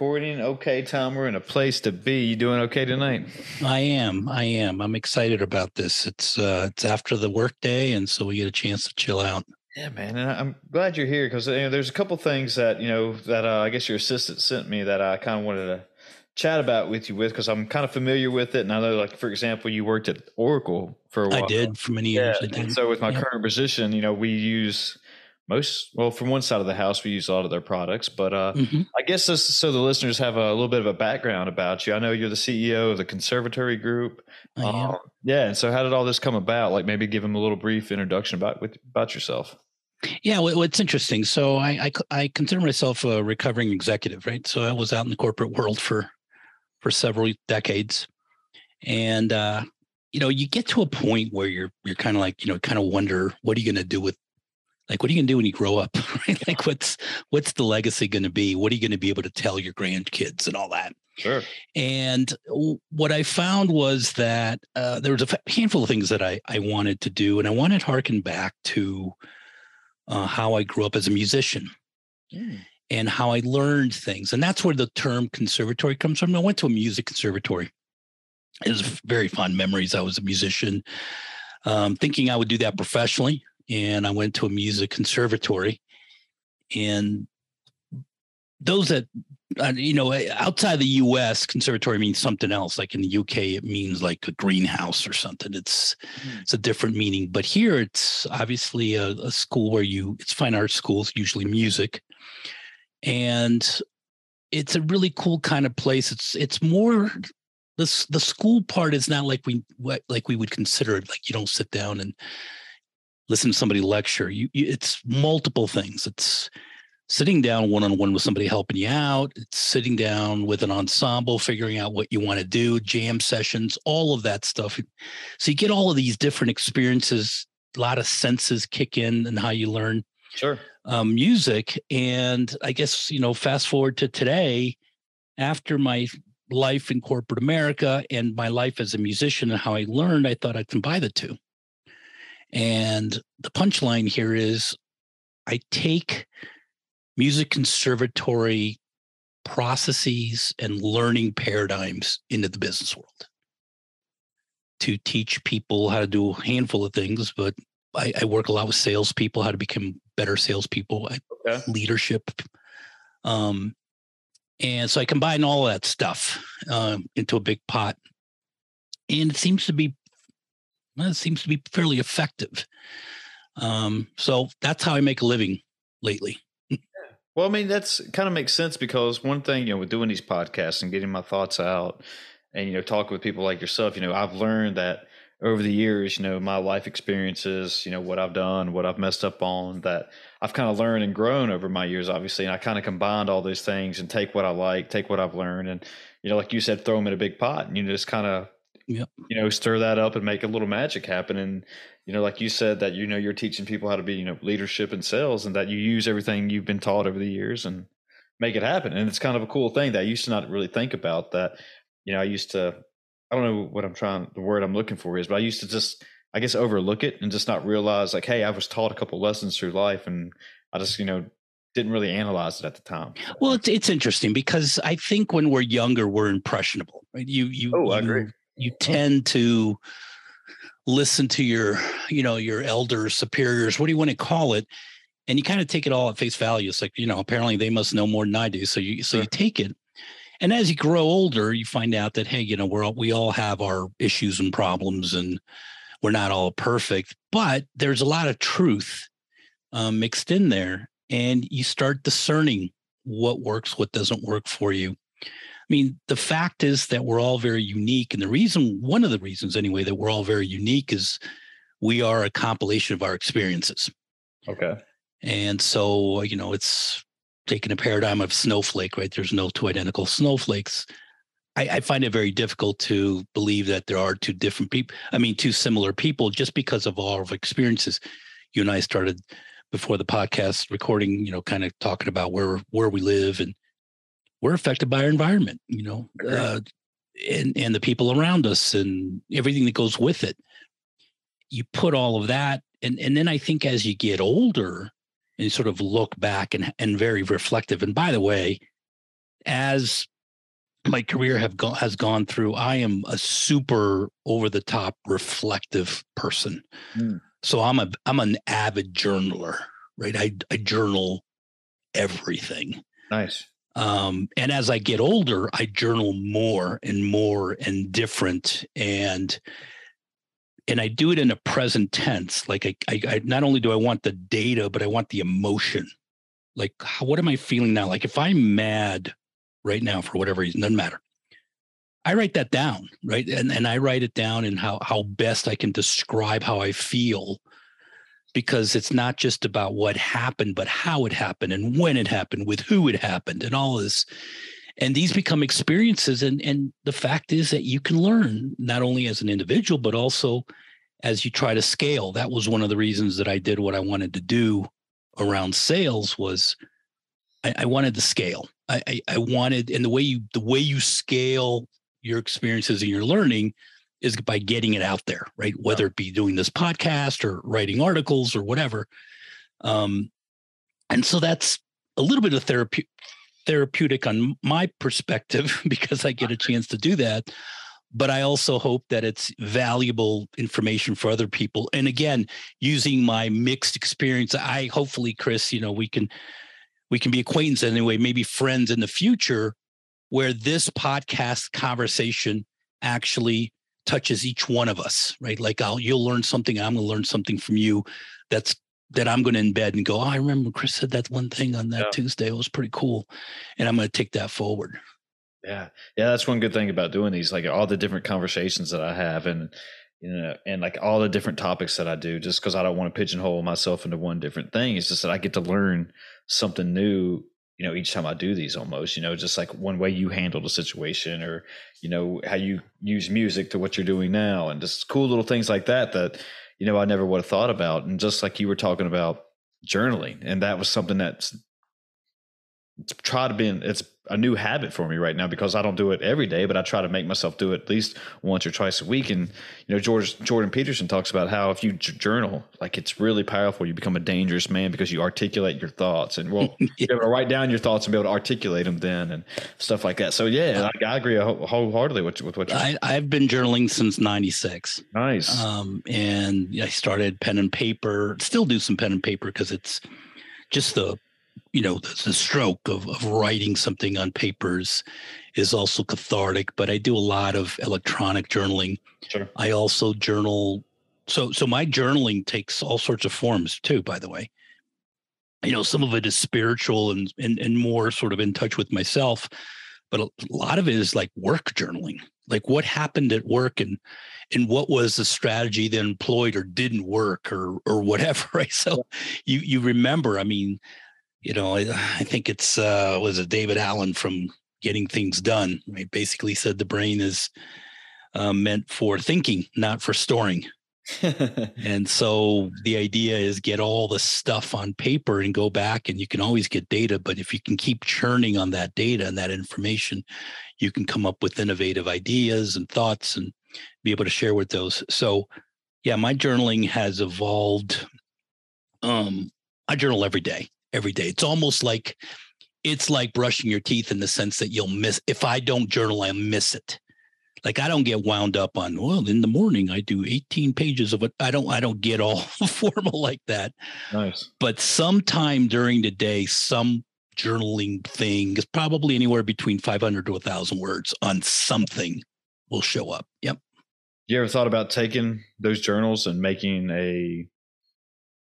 Recording. Okay, Tom, we're in a place to be. You doing okay tonight? I am. I am. I'm excited about this. It's uh it's after the workday, and so we get a chance to chill out. Yeah, man, and I'm glad you're here because you know, there's a couple things that you know that uh, I guess your assistant sent me that I kind of wanted to chat about with you with because I'm kind of familiar with it, and I know, like for example, you worked at Oracle for a while. I did for many years. Yeah, and so with my yeah. current position, you know, we use most well from one side of the house we use a lot of their products but uh, mm-hmm. i guess this, so the listeners have a little bit of a background about you. I know you're the ceo of the conservatory group. Um, yeah and so how did all this come about? Like maybe give them a little brief introduction about with, about yourself. Yeah well, it's interesting. So I, I, I consider myself a recovering executive right? So i was out in the corporate world for for several decades. And uh you know you get to a point where you're you're kind of like you know kind of wonder what are you going to do with like what are you going to do when you grow up right? Like what's what's the legacy going to be? What are you going to be able to tell your grandkids and all that? Sure. And what i found was that uh, there was a handful of things that I, I wanted to do and i wanted to harken back to uh, how i grew up as a musician mm. and how i learned things and that's where the term conservatory comes from. I went to a music conservatory. It was very fond memories. I was a musician. Um, thinking i would do that professionally and I went to a music conservatory. And those that, uh, you know, outside the US, conservatory means something else. Like in the UK, it means like a greenhouse or something. It's mm. it's a different meaning. But here, it's obviously a, a school where you it's fine arts schools, usually music, and it's a really cool kind of place. It's it's more the the school part is not like we like we would consider it. Like you don't sit down and listen to somebody lecture. You, you it's multiple things. It's sitting down one on one with somebody helping you out. It's sitting down with an ensemble, figuring out what you want to do, jam sessions, all of that stuff. So you get all of these different experiences. A lot of senses kick in and how you learn sure um, music. And I guess you know, fast forward to today, after my life in corporate America and my life as a musician and how I learned, I thought I'd combine the two. And the punchline here is I take music conservatory processes and learning paradigms into the business world to teach people how to do a handful of things, but I, I work a lot with salespeople, how to become better salespeople, okay. leadership. Um, and so I combine all that stuff um, into a big pot. And it seems to be it seems to be fairly effective. Um, so that's how I make a living lately. Well, I mean, that's kind of makes sense because one thing, you know, with doing these podcasts and getting my thoughts out and, you know, talking with people like yourself, you know, I've learned that over the years, you know, my life experiences, you know, what I've done, what I've messed up on, that I've kind of learned and grown over my years, obviously. And I kind of combined all those things and take what I like, take what I've learned, and, you know, like you said, throw them in a big pot and you just kind of yep. you know, stir that up and make a little magic happen. And, you know, like you said, that, you know, you're teaching people how to be, you know, leadership and sales and that you use everything you've been taught over the years and make it happen. And it's kind of a cool thing that I used to not really think about that, you know, I used to, I don't know what I'm trying, the word I'm looking for is, but I used to just, I guess, overlook it and just not realize like, hey, I was taught a couple lessons through life and I just, you know, didn't really analyze it at the time. Well, it's it's interesting because I think when we're younger, we're impressionable, right? You you oh, I you, agree. You tend to listen to your you know your elders, superiors, what do you want to call it, and you kind of take it all at face value. It's like you know apparently they must know more than I do, so you so sure. you take it. And as you grow older, you find out that hey, you know we're all, we all have our issues and problems, and we're not all perfect, but there's a lot of truth um, mixed in there and you start discerning what works, what doesn't work for you. I mean, the fact is that we're all very unique. And the reason, one of the reasons anyway, that we're all very unique is we are a compilation of our experiences. Okay. And so, you know, it's taking a paradigm of snowflake, right? There's no two identical snowflakes. I, I, find it very difficult to believe that there are two different people. I mean, two similar people just because of all of experiences. You and I started before the podcast recording, you know, kind of talking about where where we live and we're affected by our environment, you know, uh, and and the people around us and everything that goes with it. You put all of that, and and then I think as you get older and sort of look back and and very reflective. And by the way, as my career have gone has gone through, I am a super over the top reflective person. Mm. So I'm a I'm an avid journaler, right? I I journal everything. Nice. Um, and as I get older, I journal more and more and different and and I do it in a present tense. Like I, I, I not only do I want the data, but I want the emotion. Like, how, what am I feeling now? Like, if I'm mad right now for whatever reason, doesn't matter. I write that down, right? And and I write it down in how how best I can describe how I feel because it's not just about what happened, but how it happened and when it happened, with who it happened, and all this. And these become experiences. And and the fact is that you can learn not only as an individual, but also as you try to scale. That was one of the reasons that I did what I wanted to do around sales was I, I wanted to scale. I, I, I wanted, and the way you the way you scale your experiences and your learning is by getting it out there, right? Whether it be doing this podcast or writing articles or whatever. Um, and so that's a little bit of therapy, therapeutic on my perspective because I get a chance to do that. But I also hope that it's valuable information for other people. And again, using my mixed experience, I hopefully, Chris, you know, we can we can be acquaintances anyway, maybe friends in the future where this podcast conversation actually touches each one of us, right? Like I'll you'll learn something, I'm gonna learn something from you that's that I'm gonna embed and go, oh, I remember Chris said that one thing on that yeah. Tuesday. It was pretty cool. And I'm gonna take that forward. Yeah. Yeah, that's one good thing about doing these, like all the different conversations that I have and you know, and like all the different topics that I do, just because I don't want to pigeonhole myself into one different thing. It's just that I get to learn something new you know each time i do these almost you know just like one way you handled a situation or you know how you use music to what you're doing now and just cool little things like that that you know i never would have thought about. And just like you were talking about journaling and that was something that's try to be in, it's a new habit for me right now because I don't do it every day, but I try to make myself do it at least once or twice a week. And you know, George Jordan Peterson talks about how if you journal, like it's really powerful. You become a dangerous man because you articulate your thoughts, and well, yeah. you're able to write down your thoughts and be able to articulate them then, and stuff like that. So yeah, uh, I, I, agree wholeheartedly with, with what you. I, I've been journaling since '96. Nice. Um, and I started pen and paper. Still do some pen and paper because it's just the you know the, the stroke of, of writing something on papers is also cathartic but i do a lot of electronic journaling. Sure. i also journal so so my journaling takes all sorts of forms too by the way. You know some of it is spiritual and and, and more sort of in touch with myself but a lot of it is like work journaling. Like what happened at work and and what was the strategy that employed or didn't work or or whatever right? So you you remember i mean you know, I, I think it's uh, was it David Allen from Getting Things Done. Right? Basically said the brain is uh, meant for thinking, not for storing. and so the idea is get all the stuff on paper and go back and you can always get data but if you can keep churning on that data and that information you can come up with innovative ideas and thoughts and be able to share with those so yeah my journaling has evolved um i journal every day every day. It's almost like it's like brushing your teeth in the sense that you'll miss if I don't journal, I miss it. Like I don't get wound up on, well, in the morning I do 18 pages of it. I don't I don't get all formal like that. Nice. But sometime during the day, some journaling thing is probably anywhere between 500 to 1000 words on something will show up. Yep. You ever thought about taking those journals and making a,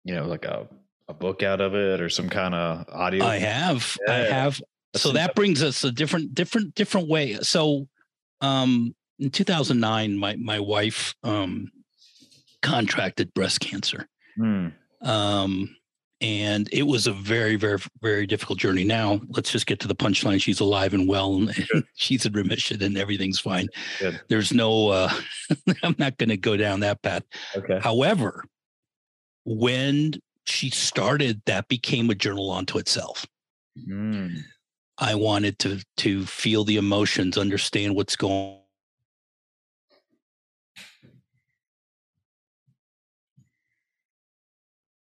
you know, like a, a book out of it or some kind of audio? I have. I have. That's so that brings us a different, different, different way. So, um, in 2009, my my wife um, contracted breast cancer, Hmm. um, and it was a very, very, very difficult journey. Now, let's just get to the punchline. She's alive and well, and, she's in remission, and everything's fine. Good. There's no. Uh, I'm not going to go down that path. Okay. However, when she started, that became a journal onto itself. Hmm. I wanted to to feel the emotions, understand what's going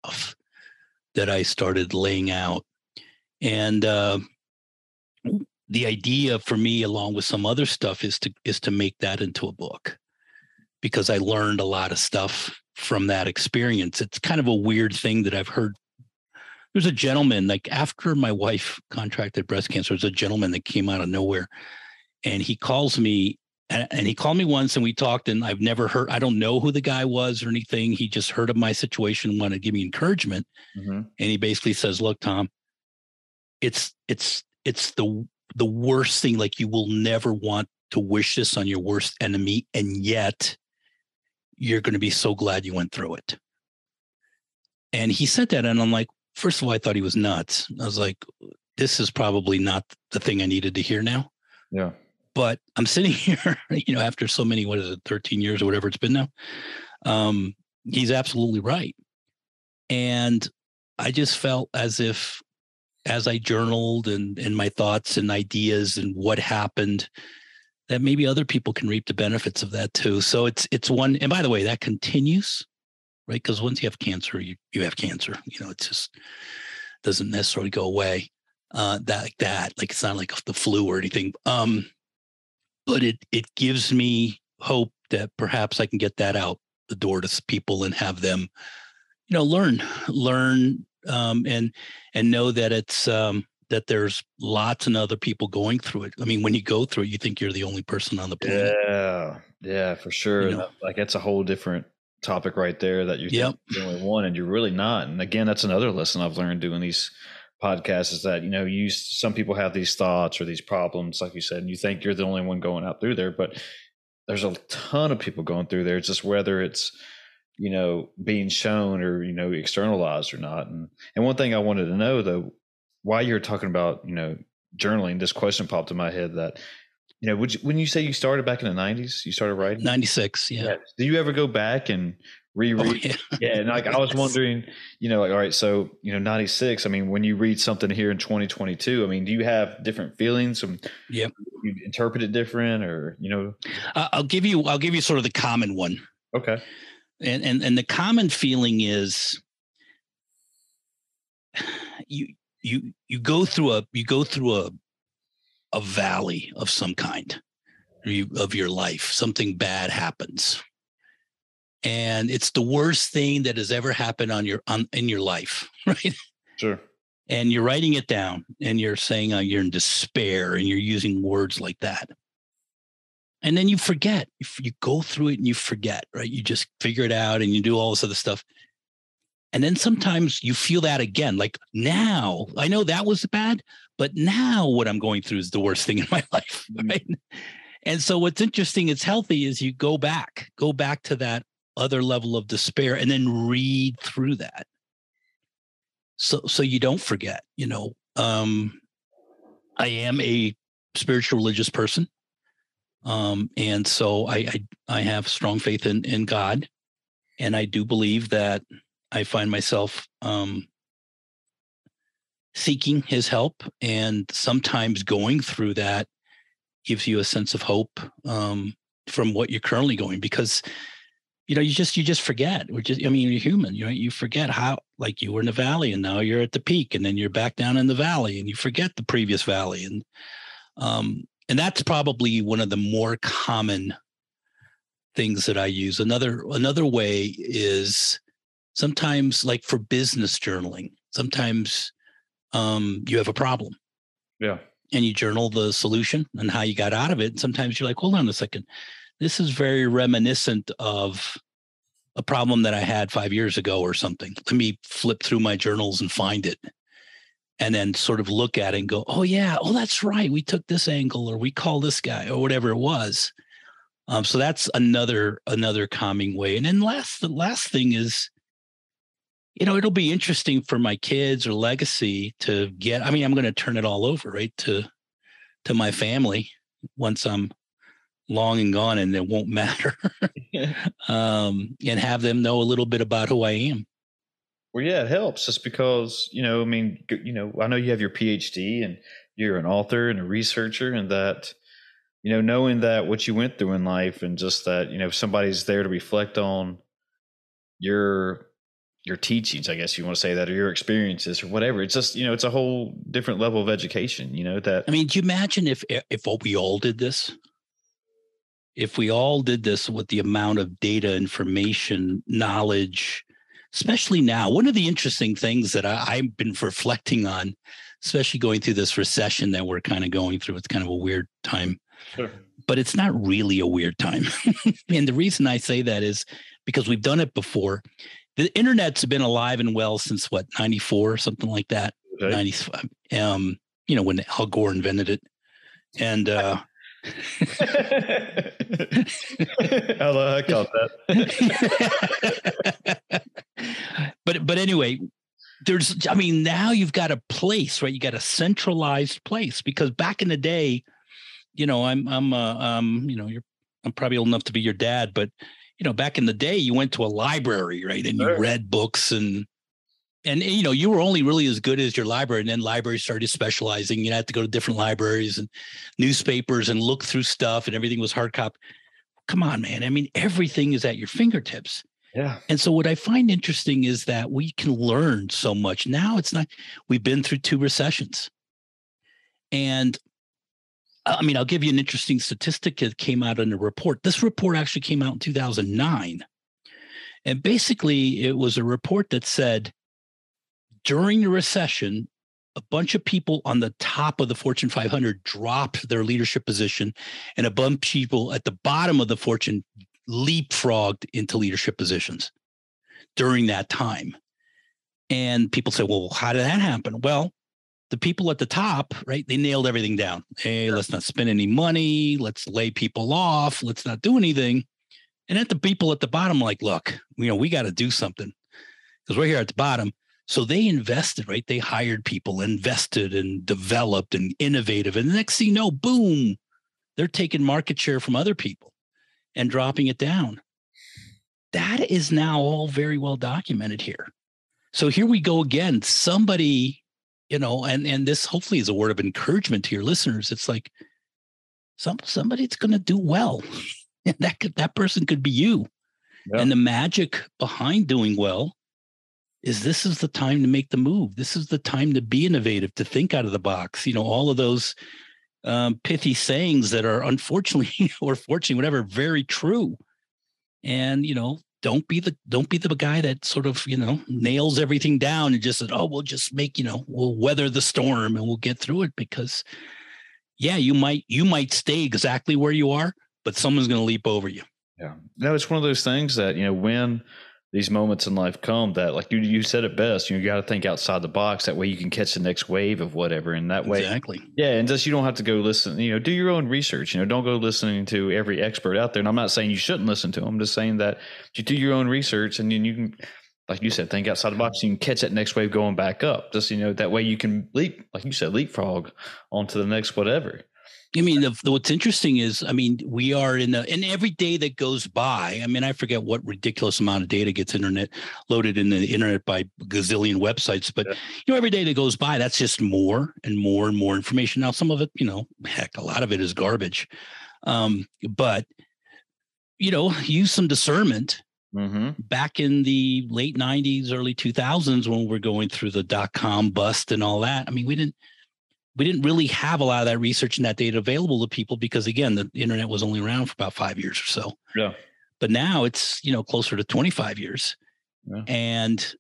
off that I started laying out. And uh, the idea for me, along with some other stuff, is to is to make that into a book because I learned a lot of stuff from that experience. It's kind of a weird thing that I've heard. There's a gentleman, like after my wife contracted breast cancer, there's a gentleman that came out of nowhere and he calls me and, he called me once and we talked and I've never heard, I don't know who the guy was or anything. He just heard of my situation, wanted to give me encouragement. hmm And he basically says, look, Tom, it's, it's, it's the, the worst thing. Like you will never want to wish this on your worst enemy. And yet you're going to be so glad you went through it. And he said that. And I'm like, first of all, I thought he was nuts. I was like, this is probably not the thing I needed to hear now. Yeah. But I'm sitting here, you know, after so many, what is it, 13 years or whatever it's been now. Um, he's absolutely right. And I just felt as if as I journaled and and my thoughts and ideas and what happened, that maybe other people can reap the benefits of that too. So it's it's one, and by the way, that continues, right? Because once you have cancer, you you have cancer. You know, it just doesn't necessarily go away. Uh, that like that, like it's not like the flu or anything. Um, but it it gives me hope that perhaps I can get that out the door to people and have them, you know, learn, learn, um, and and know that it's um, that there's lots and other people going through it. I mean, when you go through it, you think you're the only person on the planet. Yeah. Yeah, for sure. You know. like that's a whole different topic right there that you Yep. think you're the only one and you're really not. And again, that's another lesson I've learned doing these podcasts is that, you know, you some people have these thoughts or these problems, like you said, and you think you're the only one going out through there, but there's a ton of people going through there. It's just whether it's, you know, being shown or, you know, externalized or not. And and one thing I wanted to know though, while you're talking about, you know, journaling, this question popped in my head that, you know, would you, when you say you started back in the '90s, you started writing. 96, yeah. Do you ever go back and Oh, reread? yeah. yeah, and like I was wondering, you know, like all right, so you know, '96. I mean, when you read something here in 2022, I mean, do you have different feelings? Some, Yep. You interpret it different, or you know? Uh, I'll give you I'll give you sort of the common one. Okay. and and and the common feeling is you you you go through a you go through a a valley of some kind of your life. Something bad happens. And it's the worst thing that has ever happened on your on in your life right? Sure. and you're writing it down and you're saying uh, you're in despair and you're using words like that. And then you forget. You go through it and you forget right? You just figure it out and you do all this other stuff and then sometimes you feel that again like now i know that was bad but now what i'm going through is the worst thing in my life Mhm. right and so what's interesting it's healthy is you go back go back to that other level of despair and then read through that so so you don't forget you know um i am a spiritual religious person um and so i i, I have strong faith in in god and i do believe that i find myself um seeking his help and sometimes going through that gives you a sense of hope um from what you're currently going because you know, you just you just forget. I mean, you're human, you know, you forget how like you were in the valley and now you're at the peak and then you're back down in the valley and you forget the previous valley. And um and that's probably one of the more common things that I use. Another another way is sometimes like for business journaling, sometimes um you have a problem. Yeah. And you journal the solution and how you got out of it. And sometimes you're like, hold on a second this is very reminiscent of a problem that I had five years ago or something. Let me flip through my journals and find it. And then sort of look at it and go, oh, yeah, oh, that's right. We took this angle or we call this guy or whatever it was. Um, so that's another another calming way. And then last the last thing is, you know, it'll be interesting for my kids or legacy to get. I mean, I'm going to turn it all over, right? To to my family once I'm long and gone and it won't matter um, and have them know a little bit about who I am. Well, yeah, it helps just because, you know, I mean, you know, I know you have your PhD and you're an author and a researcher and that, you know, knowing that what you went through in life and just that, you know, if somebody's there to reflect on your your teachings, I guess you want to say that, or your experiences, or whatever. It's just you know, it's a whole different level of education. You know that. I mean, do you imagine if if we all did this? if we all did this with the amount of data, information, knowledge, especially now, one of the interesting things that I, have been reflecting on, especially going through this recession that we're kind of going through, it's kind of a weird time. Sure. But it's not really a weird time. and the reason I say that is because we've done it before. The internet's been alive and well since what, 94 something like that. Okay. 95. Um, you know, when Al Gore invented it. And uh I caught that. but but anyway, there's I mean now you've got a place, right? You got a centralized place because back in the day, you know, I'm I'm uh, um you know you're I'm probably old enough to be your dad, but you know back in the day you went to a library, right, and you read books and and you know you were only really as good as your library and then libraries started specializing. You had to go to different libraries and newspapers and look through stuff and everything was hard copy come on man. I mean everything is at your fingertips. Yeah. And so what i find interesting is that we can learn so much. Now it's not we've been through two recessions. And i mean i'll give you an interesting statistic that came out in a report this report actually came out in 2009 and basically it was a report that said during the recession, a bunch of people on the top of the Fortune 500 dropped their leadership position, and a bunch of people at the bottom of the Fortune leapfrogged into leadership positions during that time. And people say, well, how did that happen? Well, the people at the top, right, they nailed everything down. Hey, let's not spend any money. Let's lay people off. Let's not do anything. And at the people at the bottom, like, look, you know, we got to do something because we're here at the bottom. So they invested, right? They hired people, invested and developed and innovative. And the next thing you know, boom, they're taking market share from other people and dropping it down. That is now all very well documented here. So here we go again. Somebody, you know, and and this hopefully is a word of encouragement to your listeners. It's like some somebody's going to do well. And that could, that person could be you. Yeah. And the magic behind doing well is this is the time to make the move. This is the time to be innovative, to think out of the box. You know, all of those um, pithy sayings that are unfortunately or fortunately, whatever, very true. And you know, don't be the don't be the guy that sort of you know nails everything down and just said, oh, we'll just make you know we'll weather the storm and we'll get through it because yeah, you might you might stay exactly where you are, but someone's going to leap over you. Yeah, no, it's one of those things that you know when these moments in life come that like you you said it best you, got to think outside the box that way you can catch the next wave of whatever and that way exactly. Yeah and just you don't have to go listen you know do your own research you know don't go listening to every expert out there and i'm not saying you shouldn't listen to them i'm just saying that you do your own research and then you can like you said think outside the box you can catch that next wave going back up just you know that way you can leap like you said leapfrog onto the next whatever I mean, the, the, what's interesting is, I mean, we are in the, and every day that goes by, I mean, I forget what ridiculous amount of data gets internet loaded in the internet by gazillion websites, but yeah. you know, every day that goes by, that's just more and more and more information. Now, some of it, you know, heck, a lot of it is garbage. Um, but you know, use some discernment Mm-hmm. back in the late 90s early 2000s when we're going through the dot-com bust and all that i mean we didn't we didn't really have a lot of that research and that data available to people because again the internet was only around for about five years or so. Yeah. but now it's you know closer to 25 years. Yeah. and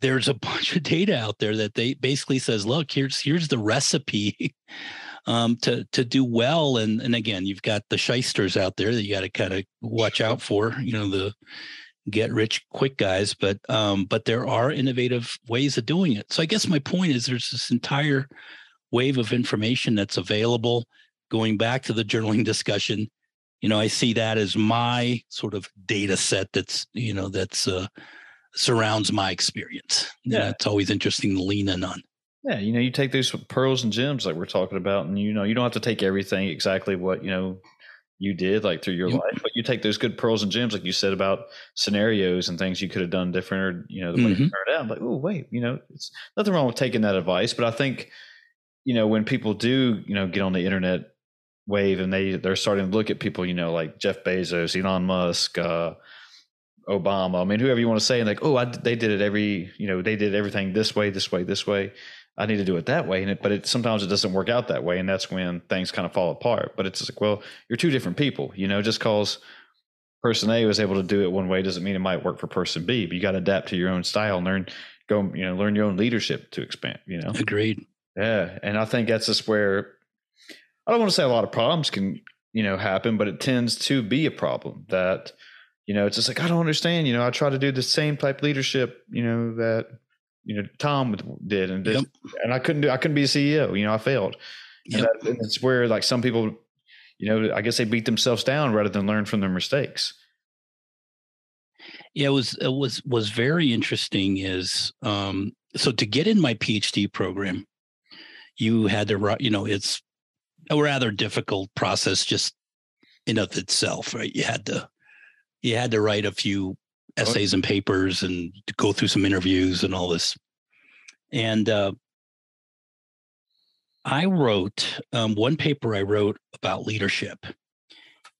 there's a bunch of data out there that they basically says look here's here's the recipe um, to to do well. And and again you've got the shysters out there that you got to kind of watch out for you know the get rich quick guys. But um but there are innovative ways of doing it. So i guess my point is there's this entire wave of information that's available going back to the journaling discussion you know i see that as my sort of data set that's you know that's uh surrounds my experience yeah it's always interesting to lean in on Yeah, you know, you take those pearls and gems like we're talking about, and you know, you don't have to take everything exactly what you know you did like through your life, but you take those good pearls and gems, like you said about scenarios and things you could have done different, or you know, the way it Mhm. turned out. Like, oh, wait, you know, it's nothing wrong with taking that advice, but I think, you know, when people do, you know, get on the internet wave and they they're starting to look at people, you know, like Jeff Bezos, Elon Musk, uh, Obama, I mean, whoever you want to say, and like, oh, I, they did it every, you know, they did everything this way, this way, this way. I need to do it that way, and it, but it sometimes it doesn't work out that way, and that's when things kind of fall apart. But it's like, well, you're two different people, you know. Just cause person A was able to do it one way doesn't mean it might work for person B. But you got to adapt to your own style, and learn, go, you know, learn your own leadership to expand. You know, agreed yeah, and I think that's just where I don't want to say a lot of problems can you know happen, but it tends to be a problem that you know it's just like I don't understand. You know, I try to do the same type leadership, you know that you know Tom did, and Yep. and I couldn't do I couldn't be a CEO. You know, I failed. And, that, and it's where like some people, you know, I guess they beat themselves down rather than learn from their mistakes. yeah it was it was was very interesting is um so to get in my phd program you had to write you know it's a rather difficult process just in of itself right? You had to you had to write a few essays and papers and go through some interviews and all this. And uh i wrote um, one paper i wrote about leadership.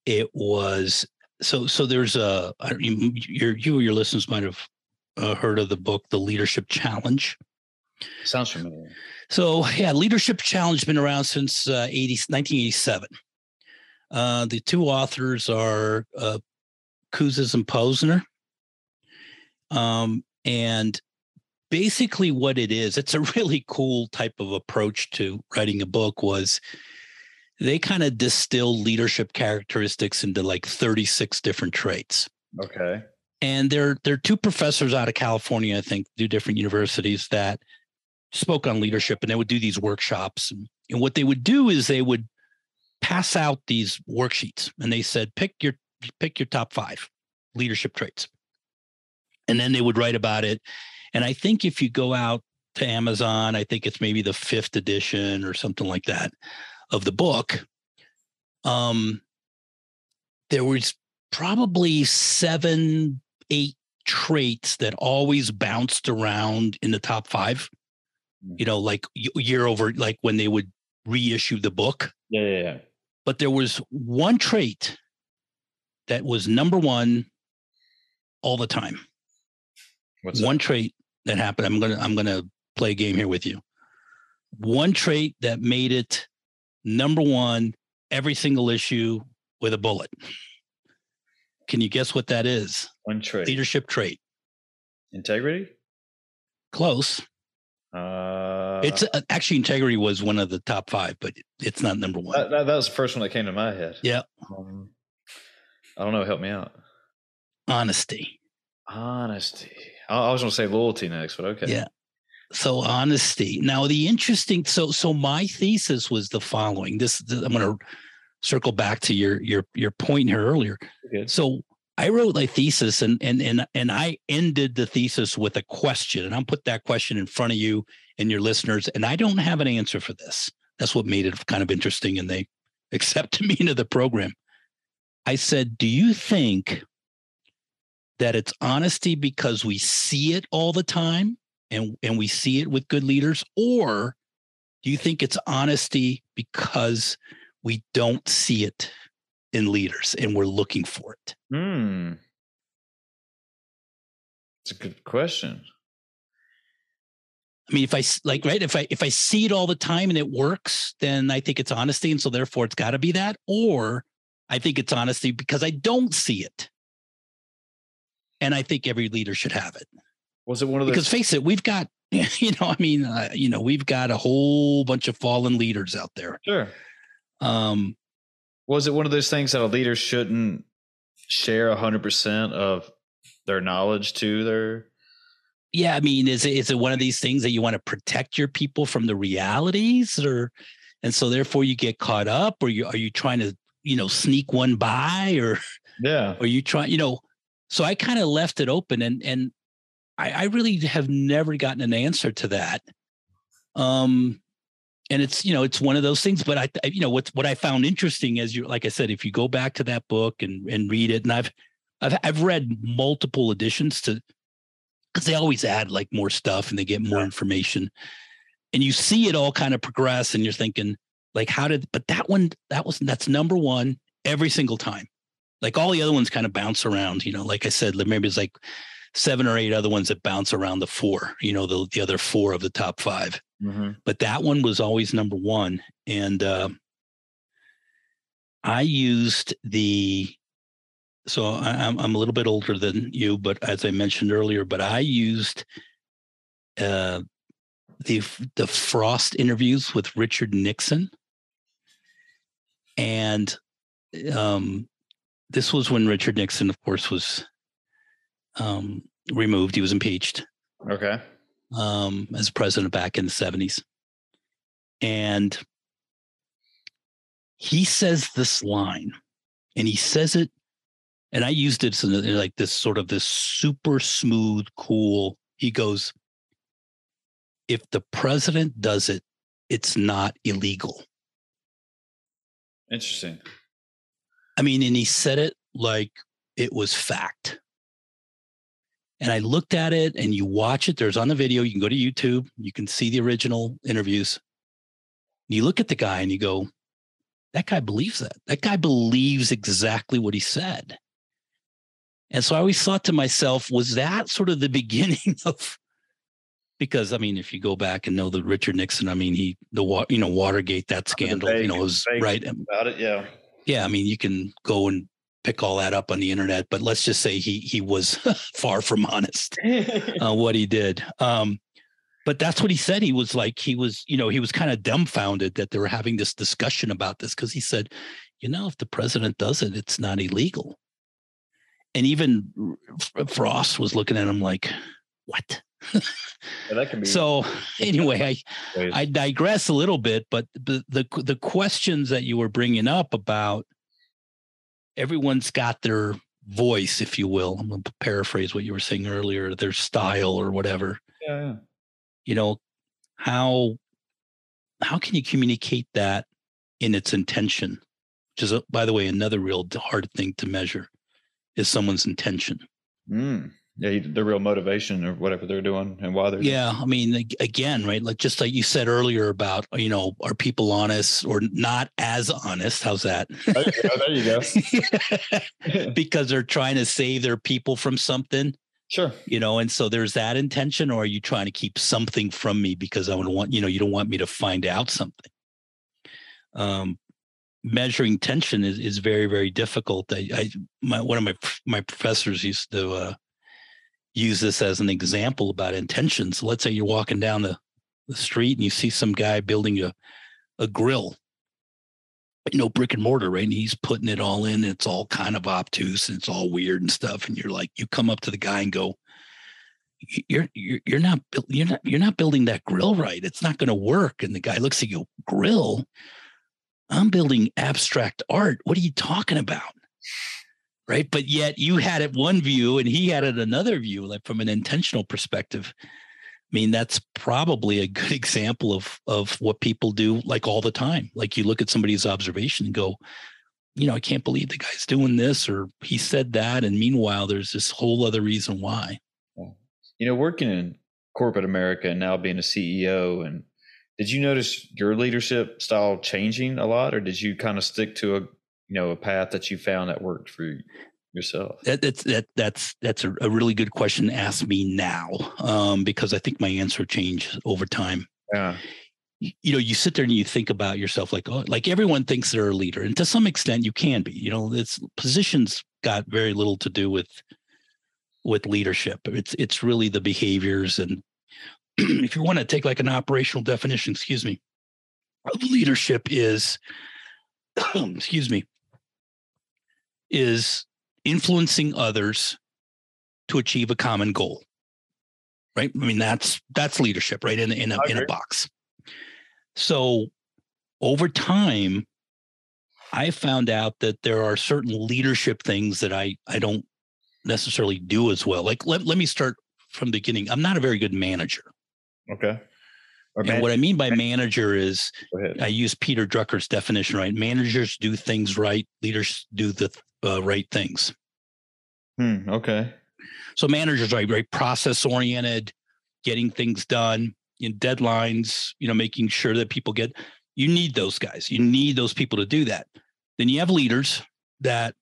It was so so there's a you your you or your listeners might have uh, heard of the book the leadership challenge. Sounds familiar. So yeah leadership challenge has been around since uh, 80, 1987 uh, the two authors are uh, and Posner. Um, and basically what it is, it's a really cool type of approach to writing a book was they kind of distill leadership characteristics into like 36 different traits. Okay. And they're they're two professors out of California, I think, do different universities that spoke on leadership and they would do these workshops. And, what they would do is they would pass out these worksheets and they said, pick your pick your top five leadership traits. And then they would write about it. And I think if you go out to Amazon, I think it's maybe the fifth edition or something like that of the book. Um, there was probably seven, eight traits that always bounced around in the top five. Mm. You know, like year over, like when they would reissue the book. Yeah, yeah, yeah. But there was one trait that was number one all the time. What's that? one trait that happened. I'm gonna I'm gonna play a game here with you. One trait that made it number one every single issue with a bullet. Can you guess what that is? One trait. Leadership trait. Integrity. Close. Uh, It's uh, actually integrity was one of the top five, but it's not number one. that, that, that was the first one that came to my head. Yeah. Um, I don't know. Help me out. Honesty. Honesty. I, I was going to say loyalty next, but okay. Yeah. So honesty. Now the interesting. So so my thesis was the following. This, this I'm going to circle back to your your your point here earlier. So I wrote my thesis and and and and I ended the thesis with a question, and I'll put that question in front of you and your listeners. And I don't have an answer for this. That's what made it kind of interesting, and they accepted me into the program. I said, "Do you think that it's honesty because we see it all the time, and and we see it with good leaders, or do you think it's honesty because we don't see it in leaders and we're looking for it?" Hmm. It's a good question. I mean, if I like, right, if I if I see it all the time and it works, then I think it's honesty, and so therefore it's got to be that. Or I think it's honesty because I don't see it, and I think every leader should have it. Was it one of those? Because face it, we've got, you know, I mean, uh, you know, we've got a whole bunch of fallen leaders out there. Sure. Um, was it one of those things that a leader shouldn't share hundred percent of their knowledge to their yeah, I mean, is it is it one of these things that you want to protect your people from the realities, or and so therefore you get caught up, or you are you trying to you know sneak one by, or yeah, or you try you know? So I kind of left it open, and and I, I really have never gotten an answer to that. Um, and it's you know it's one of those things but i you know what what i found interesting as you like i said if you go back to that book and and read it and i've i've, I've read multiple editions to because they always add like more stuff and they get more information. And you see it all kind of progress and you're thinking like how did but that one that was that's number one every single time. Like all the other ones kind of bounce around you know like i said maybe it's like seven or eight other ones that bounce around the four you know the, the other four of the top 5 mm-hmm. but that one was always number one. And uh, i used the so I, am I'm a little bit older than you, but as I mentioned earlier, but I used uh, the the Frost interviews with Richard Nixon, and um, this was when Richard Nixon, of course, was um, removed. He was impeached. Okay. Um, as president back in the 70s. And he says this line, and he says it and I used it as like this sort of this super smooth, cool. He goes, if the president does it, it's not illegal. Interesting. I mean, and he said it like it was fact. And I looked at it and you watch it. There's on the video. You can go to YouTube. You can see the original interviews. You look at the guy and you go, that guy believes that. That guy believes exactly what he said. And so I always thought to myself, was that sort of the beginning of? Because I mean, if you go back and know the Richard Nixon, I mean, he the you know Watergate that scandal, you know, was right about it. Yeah, yeah. I mean, you can go and pick all that up on the internet, but let's just say he he was far from honest uh, what he did. Um, but that's what he said. He was like he was, you know, he was kind of dumbfounded that they were having this discussion about this because he said, you know, if the president does it, it's not illegal and even Frost was looking at him like, "What?" yeah, that can be. So anyway, I I digress a little bit, but the, the the questions that you were bringing up about everyone's got their voice, if you will. I'm going to paraphrase what you were saying earlier, their style or whatever. Yeah, yeah. You know how how can you communicate that in its intention? Which is, by the way, another real hard thing to measure is someone's intention. Mm. Yeah, the real motivation or whatever they're doing and why they're. Yeah, I mean, again, right? Like just like you said earlier about you know, are people honest or not as honest? How's that? There you go. There you go. because they're trying to save their people from something. Sure. You know, and so there's that intention, or are you trying to keep something from me because I would want you know you don't want me to find out something. Um, measuring tension is, is very very difficult. I, I my one of my my professors used to uh, use this as an example about intentions. Let's say you're walking down the, the street and you see some guy building a a grill, you know, brick and mortar, right? And he's putting it all in. it's all kind of obtuse and it's all weird and stuff. And you're like, you come up to the guy and go, you're you're you're not you're not you're not building that grill right. It's not going to work. And the guy looks at you, grill I'm building abstract art. What are you talking about? Right. But yet you had it one view and he had it another view, like from an intentional perspective. I mean, that's probably a good example of of what people do like all the time. Like you look at somebody's observation and go, you know, I can't believe the guy's doing this or he said that. And meanwhile, there's this whole other reason why. You know, working in corporate America and now being a CEO and did you notice your leadership style changing a lot or did you kind of stick to a you know a path that you found that worked for you yourself? That, that's that that's that's a, really good question to ask me now, um, because I think my answer changed over time. Yeah. You, you know, you sit there and you think about yourself like, oh, like everyone thinks they're a leader, and to some extent, you can be. You know, it's positions got very little to do with with leadership. It's it's really the behaviors and if you want to take like an operational definition, excuse me, of leadership is excuse me, is influencing others to achieve a common goal. Right? I mean, that's that's leadership, right? In in a, in a box. So over time, I found out that there are certain leadership things that I I don't necessarily do as well. Like let, let me start from the beginning. I'm not a very good manager. Okay. And man- what I mean by manager is I use Peter Drucker's definition, right? Managers do things right, leaders do the uh, right things. Hmm, okay. So managers are very process oriented, getting things done in deadlines, you know, making sure that people get you need those guys. You need those people to do that. Then you have leaders that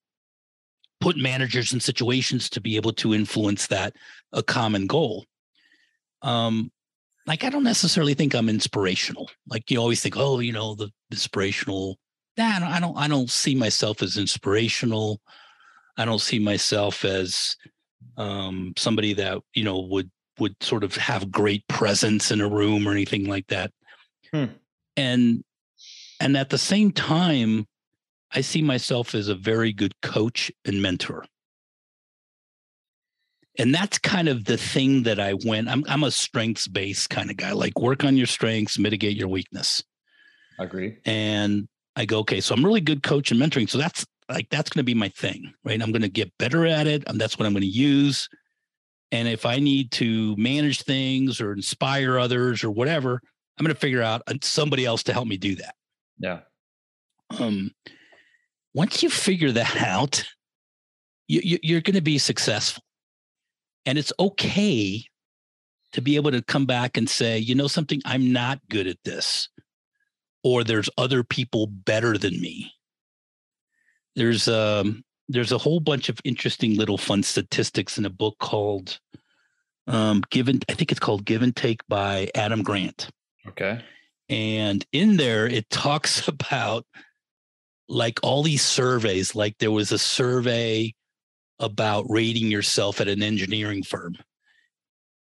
put managers in situations to be able to influence that a common goal. Um, like I don't necessarily think I'm inspirational. Like you always think, oh, you know, the inspirational. That I don't. I don't see myself as inspirational. I don't see myself as um, somebody that you know would would sort of have great presence in a room or anything like that. Hmm. And and at the same time, I see myself as a very good coach and mentor. And that's kind of the thing that I went. I'm I'm a strengths based kind of guy. Like work on your strengths, mitigate your weakness. I agree. And I go, okay, so I'm really good coach and mentoring. So that's like that's going to be my thing, right? I'm going to get better at it. And that's what I'm going to use. And if I need to manage things or inspire others or whatever, I'm going to figure out uh, somebody else to help me do that. Yeah. Um, once you figure that out, you, you, are going to be successful. And it's okay to be able to come back and say, you know, something, I'm not good at this, or there's other people better than me. There's um, there's a whole bunch of interesting little fun statistics in a book called um, Given. I think it's called Give and Take by Adam Grant. Okay. And in there, it talks about like all these surveys, like there was a survey about rating yourself at an engineering firm.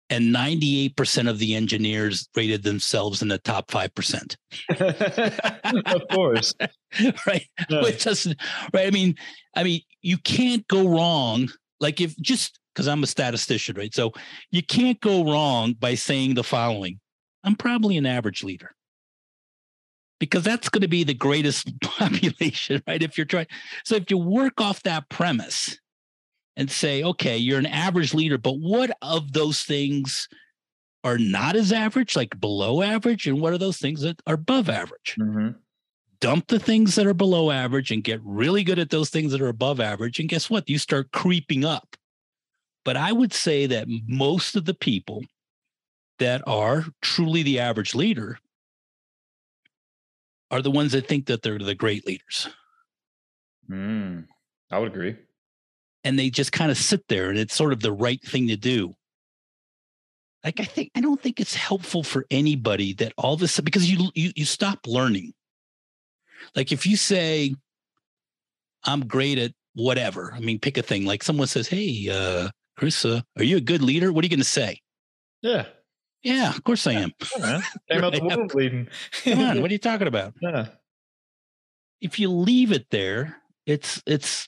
And 98% of the engineers rated themselves in the top 5%. of course. right. Yeah. Which doesn't, right. I mean, I mean, you can't go wrong. Like if just because I'm a statistician, right? So you can't go wrong by saying the following I'm probably an average leader because that's going to be the greatest population, right? If you're trying, so if you work off that premise and say, okay, you're an average leader, but what of those things are not as average, like below average, and what are those things that are above average? Mm-hmm. Dump the things that are below average and get really good at those things that are above average. And guess what? You start creeping up. But I would say that most of the people that are truly the average leader are the ones that think that they're the great leaders. Mm, I would agree. And they just kind of sit there and it's sort of the right thing to do. Like I think I don't think it's helpful for anybody that all this because you you you stop learning. Like if you say I'm great at whatever. I mean, pick a thing. Like someone says, "Hey, uh, Chris, uh, are you a good leader?" What are you going to say? Yeah, yeah, of course I am. Yeah, Came out the. Come on, what are you talking about? Yeah. If you leave it there, it's it's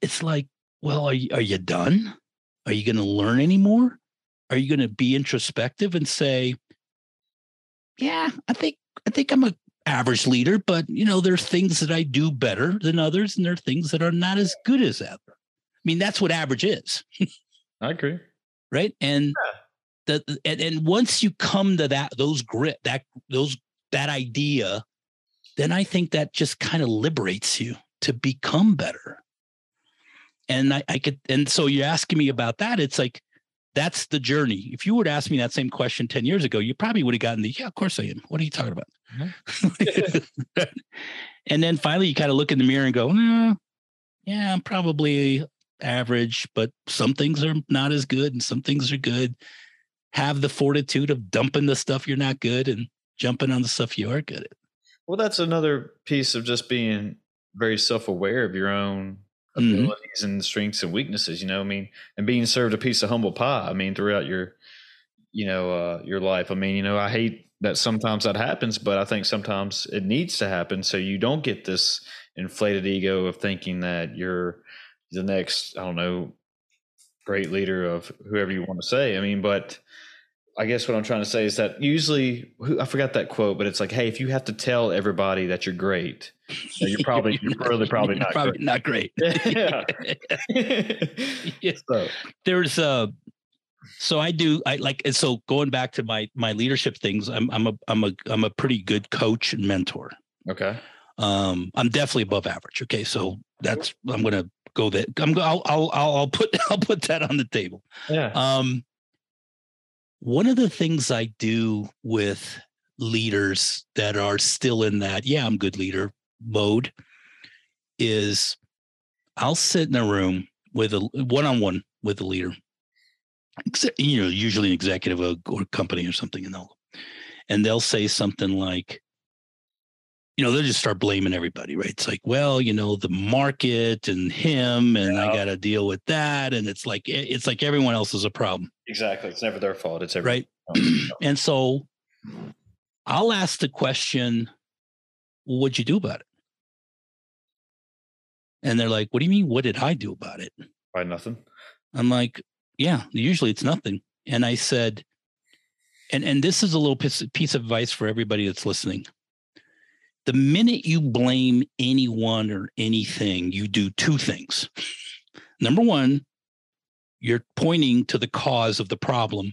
it's like, well, are you are you done? Are you going to learn anymore? Are you going to be introspective and say, yeah, I think I think I'm a average leader, but you know, there's things that I do better than others, and there are things that are not as good as ever. I mean, that's what average is. I agree. Right. And yeah that and, and once you come to that those grit that those that idea then i think that just kind of liberates you to become better and I, I could and so you're asking me about that it's like that's the journey if you would ask me that same question 10 years ago you probably would have gotten the yeah of course i am what are you talking about mm-hmm. and then finally you kind of look in the mirror and go no, yeah i'm probably average, but some things are not as good and some things are good. Have the fortitude of dumping the stuff you're not good and jumping on the stuff you are good at. Well, that's another piece of just being very self aware of your own. Abilities mm-hmm. and strengths and weaknesses, you know, I mean, and being served a piece of humble pie, I mean, throughout your, you know, uh, your life. I mean, you know, I hate that sometimes that happens, but I think sometimes it needs to happen so you don't get this inflated ego of thinking that you're the next, I don't know, great leader of whoever you want to say. I mean, but I guess what I'm trying to say is that usually I forgot that quote, but it's like, hey, if you have to tell everybody that you're great, you're probably you're really probably not probably great. not great. yeah. So. There's a so I do I like and so going back to my my leadership things, I'm I'm a I'm a I'm a pretty good coach and mentor. Okay. Um, I'm definitely above average. Okay, so that's I'm gonna go that I'm I'll I'll I'll put I'll put that on the table. Yeah. Um, one of the things I do with leaders that are still in that yeah I'm good leader mode is I'll sit in a room with a one on one with a leader. You know, usually an executive uh, or company or something, and they'll and they'll say something like, you know, they'll just start blaming everybody, right? It's like, well, you know, the market and him, and yeah. I got to deal with that, and it's like eh, it's like everyone else is a problem. Exactly, it's never their fault. It's every right. and so, I'll ask the question, "What'd you do about it?" And they're like, "What do you mean? What did I do about it?" Why nothing. I'm like, yeah, usually it's nothing. And I said, and and this is a little piece, piece of advice for everybody that's listening. The minute you blame anyone or anything, you do two things. Number one, you're pointing to the cause of the problem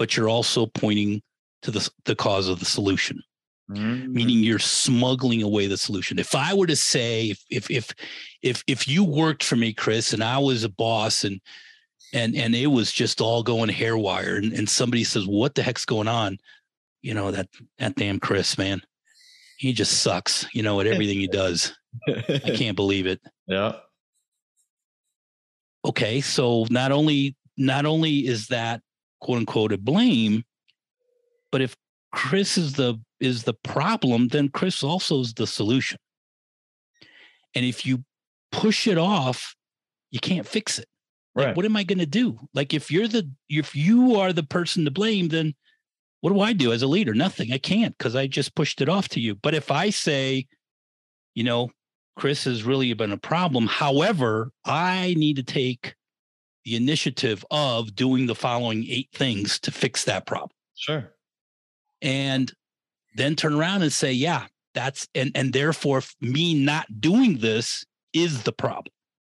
But you're also pointing to the, the cause of the solution. Mm-hmm. Meaning you're smuggling away the solution. If I were to say, if if if if if you worked for me, Chris, and I was a boss, and and and it was just all going haywire, and, and somebody says, "What the heck's going on?" You know that that damn Chris, man, he just sucks. You know at everything he does. I can't believe it. Yeah. Okay, so not only not only is that quote unquote a blame. But if Chris is the is the problem, then Chris also is the solution. And if you push it off, you can't fix it. Like, right. what am I going to do? Like, if you're the if you are the person to blame, then what do I do as a leader? Nothing. I can't because I just pushed it off to you. But if I say, you know, Chris has really been a problem. However, I need to take the initiative of doing the following eight things to fix that problem. Sure. And then turn around and say, yeah, that's and and therefore me not doing this is the problem.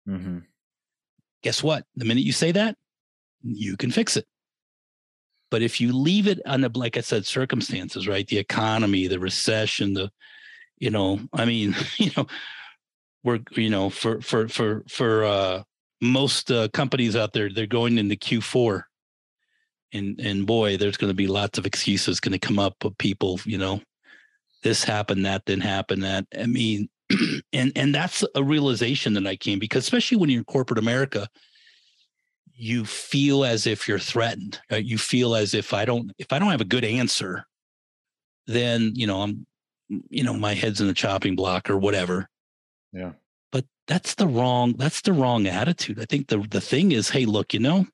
Mm-hmm. Guess what? The minute you say that, you can fix it. But if you leave it on the, like I said, circumstances, right? The economy, the recession, the, you know, I mean, you know, we're, you know, for for for for uh most uh, companies out there they're going into Q4, and and boy, there's going to be lots of excuses going to come up of people. You know, this happened, that didn't happen, that I mean, and and that's a realization that I came because especially when you're in corporate America, you feel as if you're threatened. Right? You feel as if I don't if I don't have a good answer, then you know I'm you know my head's in the chopping block or whatever. Yeah. But that's the wrong that's the wrong attitude. I think the the thing is hey look you know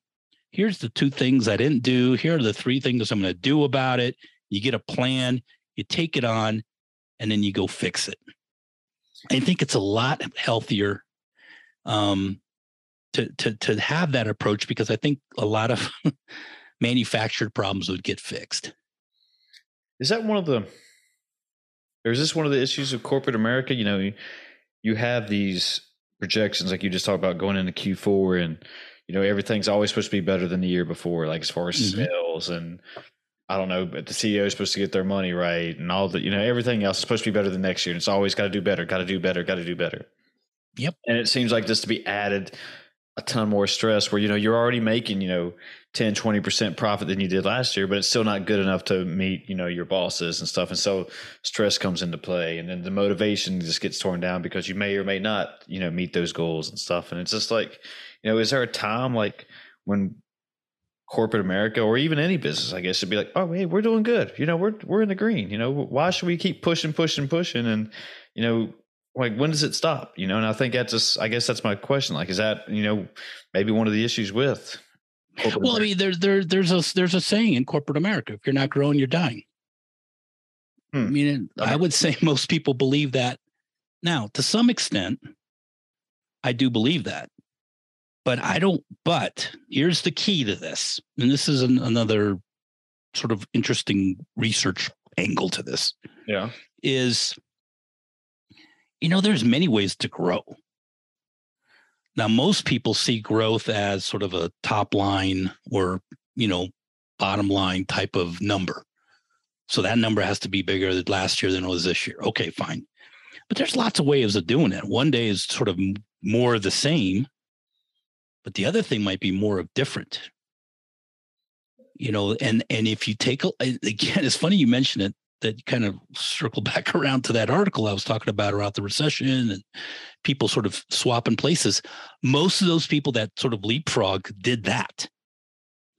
here's the two things i didn't do. Here are the three things i'm going to do about it. You get a plan you take it on and then you go fix it. I think it's a lot healthier um to to to have that approach because i think a lot of manufactured problems would get fixed. Is that one of the or is this one of the issues of corporate america? You know you have these projections like you just talked about going into Q4 and you know everything's always supposed to be better than the year before like as far as mm-hmm. sales and I don't know but the CEO is supposed to get their money right and all the you know everything else is supposed to be better than next year. And it's always got to do better got to do better got to do better. Yep. And it seems like this to be added a ton more stress where you know you're already making you know 10 20% profit than you did last year but it's still not good enough to meet you know your bosses and stuff. And so stress comes into play and then the motivation just gets torn down because you may or may not you know meet those goals and stuff. And it's just like you know is there a time like when corporate america or even any business i guess would be like oh hey we're doing good. You know we're we're in the green. You know why should we keep pushing pushing pushing? And you know like when does it stop? You know and i think that's just i guess that's my question. Like is that you know maybe one of the issues with well i mean there's there, there's a there's a saying in corporate america if you're not growing you're dying. Hmm. i mean i would say most people believe that. Now to some extent i do believe that. But i don't but here's the key to this and this is an, another sort of interesting research angle to this yeah. is you know, there's many ways to grow. Now, most people see growth as sort of a top line or, you know, bottom line type of number. So that number has to be bigger than last year than it was this year. Okay, fine. But there's lots of ways of doing it. One day is sort of more of the same, but the other thing might be more of different. You know, and and if you take a, again, it's funny you mention it that kind of circle back around to that article I was talking about about the recession and people sort of swapping places. Most of those people that sort of leapfrog did that.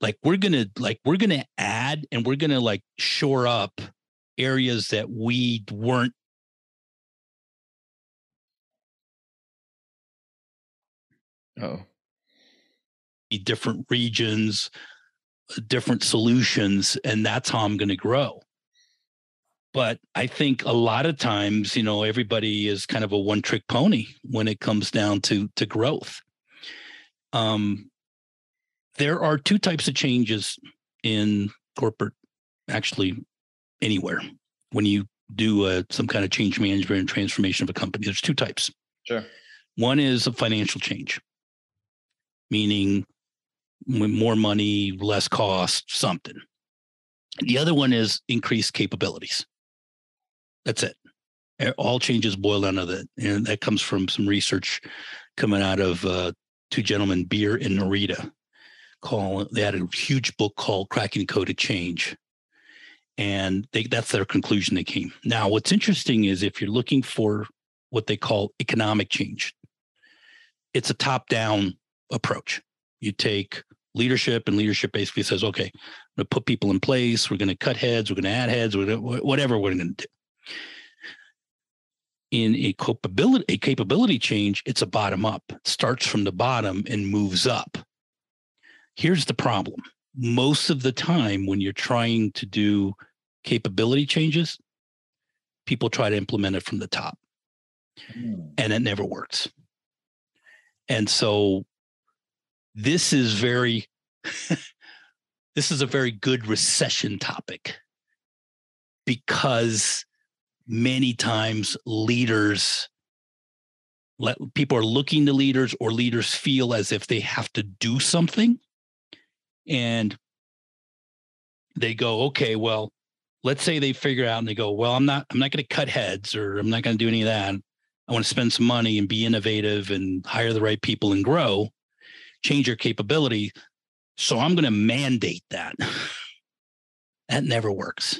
Like we're gonna like we're gonna add and we're gonna like shore up areas that we weren't Oh. Different regions, uh, different solutions, and that's how I'm going to grow but I think a lot of times, you know, everybody is kind of a one trick pony when it comes down to to growth. Um, there are two types of changes in corporate, actually anywhere. When you do a, some kind of change management and transformation of a company, there's two types. Sure. One is a financial change, meaning more money, less cost, something. The other one is increased capabilities. That's it. All changes boil down to that. And that comes from some research coming out of uh, two gentlemen, Beer and Nohria. Call they had a huge book called Cracking Code to Change. And they, that's their conclusion they came. Now, what's interesting is if you're looking for what they call economic change, it's a top down approach. You take leadership, and leadership basically says, okay, I'm going to put people in place. We're going to cut heads. We're going to add heads. We're Whatever we're going to do in a capability a capability change it's a bottom up. It starts from the bottom and moves up. Here's the problem. Most of the time when you're trying to do capability changes people try to implement it from the top. Mm. and it never works. And so this is very this is a very good recession topic because many times leaders let people are looking to leaders or leaders feel as if they have to do something. And they go okay well let's say they figure out and they go well i'm not i'm not going to cut heads or i'm not going to do any of that. I want to spend some money and be innovative and hire the right people and grow. Change your capability. So i'm going to mandate that. That never works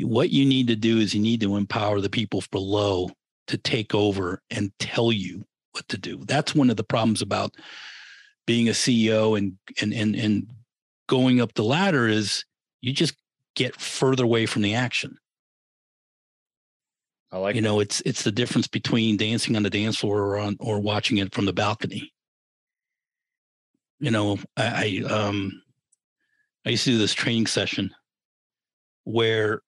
what you need to do is you need to empower the people below to take over and tell you what to do. That's one of the problems about being a CEO and and and and going up the ladder is you just get further away from the action. I like you know, it's it's the difference between dancing on the dance floor or on or watching it from the balcony. You know, I, I um I used to do this training session where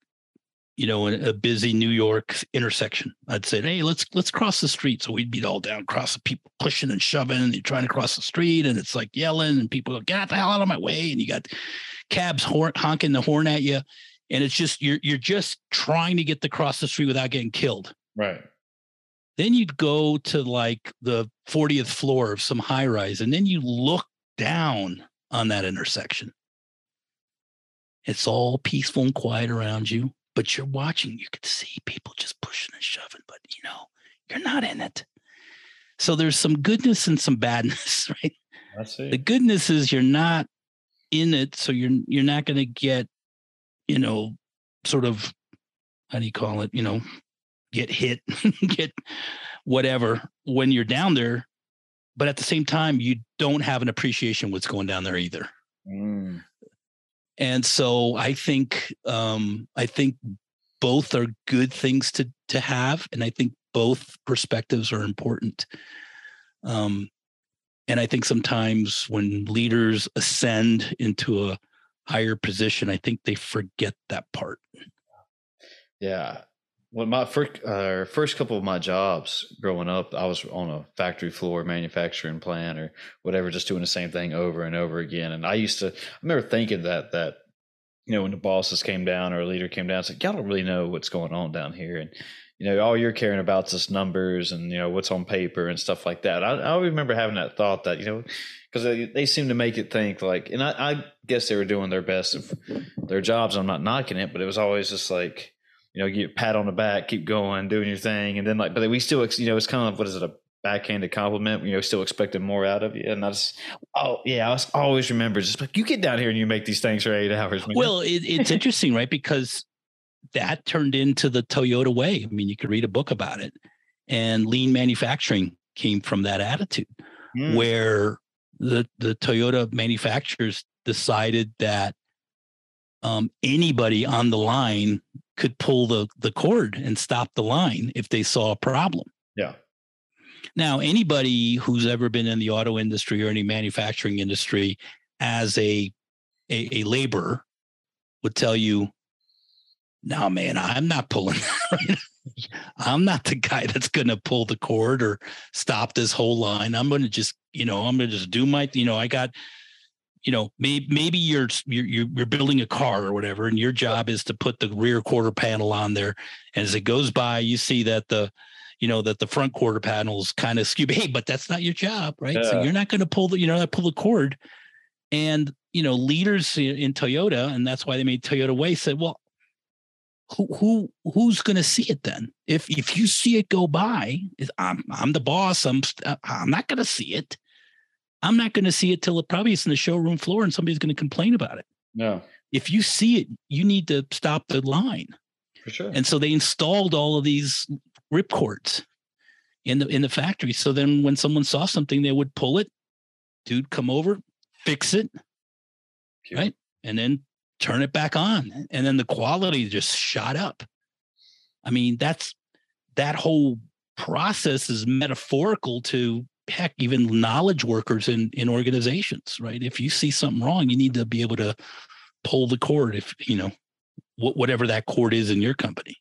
you know, in a busy New York intersection. I'd say, "Hey, let's let's cross the street." So we'd be all down, cross the people pushing and shoving, and you're trying to cross the street, and it's like yelling, and people go, "Get the hell out of my way!" And you got cabs horn, honking the horn at you, and it's just you're you're just trying to get to cross the street without getting killed. right. Then you'd go to like the 40th floor of some high rise, and then you look down on that intersection. It's all peaceful and quiet around you, but you're watching. You could see people just pushing and shoving, but you know, you're not in it. So there's some goodness and some badness, right? I see. The goodness is you're not in it, so you're you're not going to get, you know, sort of how do you call it? You know, get hit, get whatever when you're down there. But at the same time, you don't have an appreciation what's going down there either. Mm, And so I think um, I think both are good things to to have, and I think both perspectives are important. Um, and I think sometimes when leaders ascend into a higher position, I think they forget that part. yeah. When my first uh, first couple of my jobs growing up, I was on a factory floor, manufacturing plant, or whatever, just doing the same thing over and over again. And I used to, I remember thinking that that you know when the bosses came down or a leader came down, it's like y'all don't really know what's going on down here, and you know all you're caring about is numbers and you know what's on paper and stuff like that. I, I remember having that thought that you know because they, they seem to make it think like, and I, I guess they were doing their best of their jobs. I'm not knocking it, but it was always just like you know, get pat on the back, keep going, doing your thing, and then like, but we still, you know, it's kind of what is it a backhanded compliment? You know, still expecting more out of you, and I just, oh yeah, I was always remember just like you get down here and you make these things for eight hours. man. Well, it, it's interesting, right? Because that turned into the Toyota way. I mean, you could read a book about it, and lean manufacturing came from that attitude, Mm, where the the Toyota manufacturers decided that um, anybody on the line could pull the the cord and stop the line if they saw a problem. yeah, Now, anybody who's ever been in the auto industry or any manufacturing industry as a a, a laborer would tell you, "No, man, I'm not pulling. I'm not the guy that's going to pull the cord or stop this whole line. I'm going to just, you know, I'm going to just do my, you know, I got." You know, maybe maybe you're you're you're building a car or whatever, and your job is to put the rear quarter panel on there. And as it goes by, you see that the you know that the front quarter panels kind of skew. Hey, but that's not your job, right? So you're not going to pull the you know not pull the cord. And you know leaders in, Toyota, and that's why they made Toyota Way. Said, well, who who who's going to see it then? If if you see it go by, I'm I'm the boss. I'm uh, I'm not going to see it. I'm not going to see it till it probably is in the showroom floor, and somebody's going to complain about it. no, If you see it, you need to stop the line. for sure. And so they installed all of these rip cords in the in the factory. So then when someone saw something, they would pull it, dude come over, fix it, Cute. right? and then turn it back on. And then the quality just shot up. I mean, that's that whole process is metaphorical to heck, even knowledge workers in in organizations, right? If you see something wrong, you need to be able to pull the cord if you know wh- whatever that cord is in your company.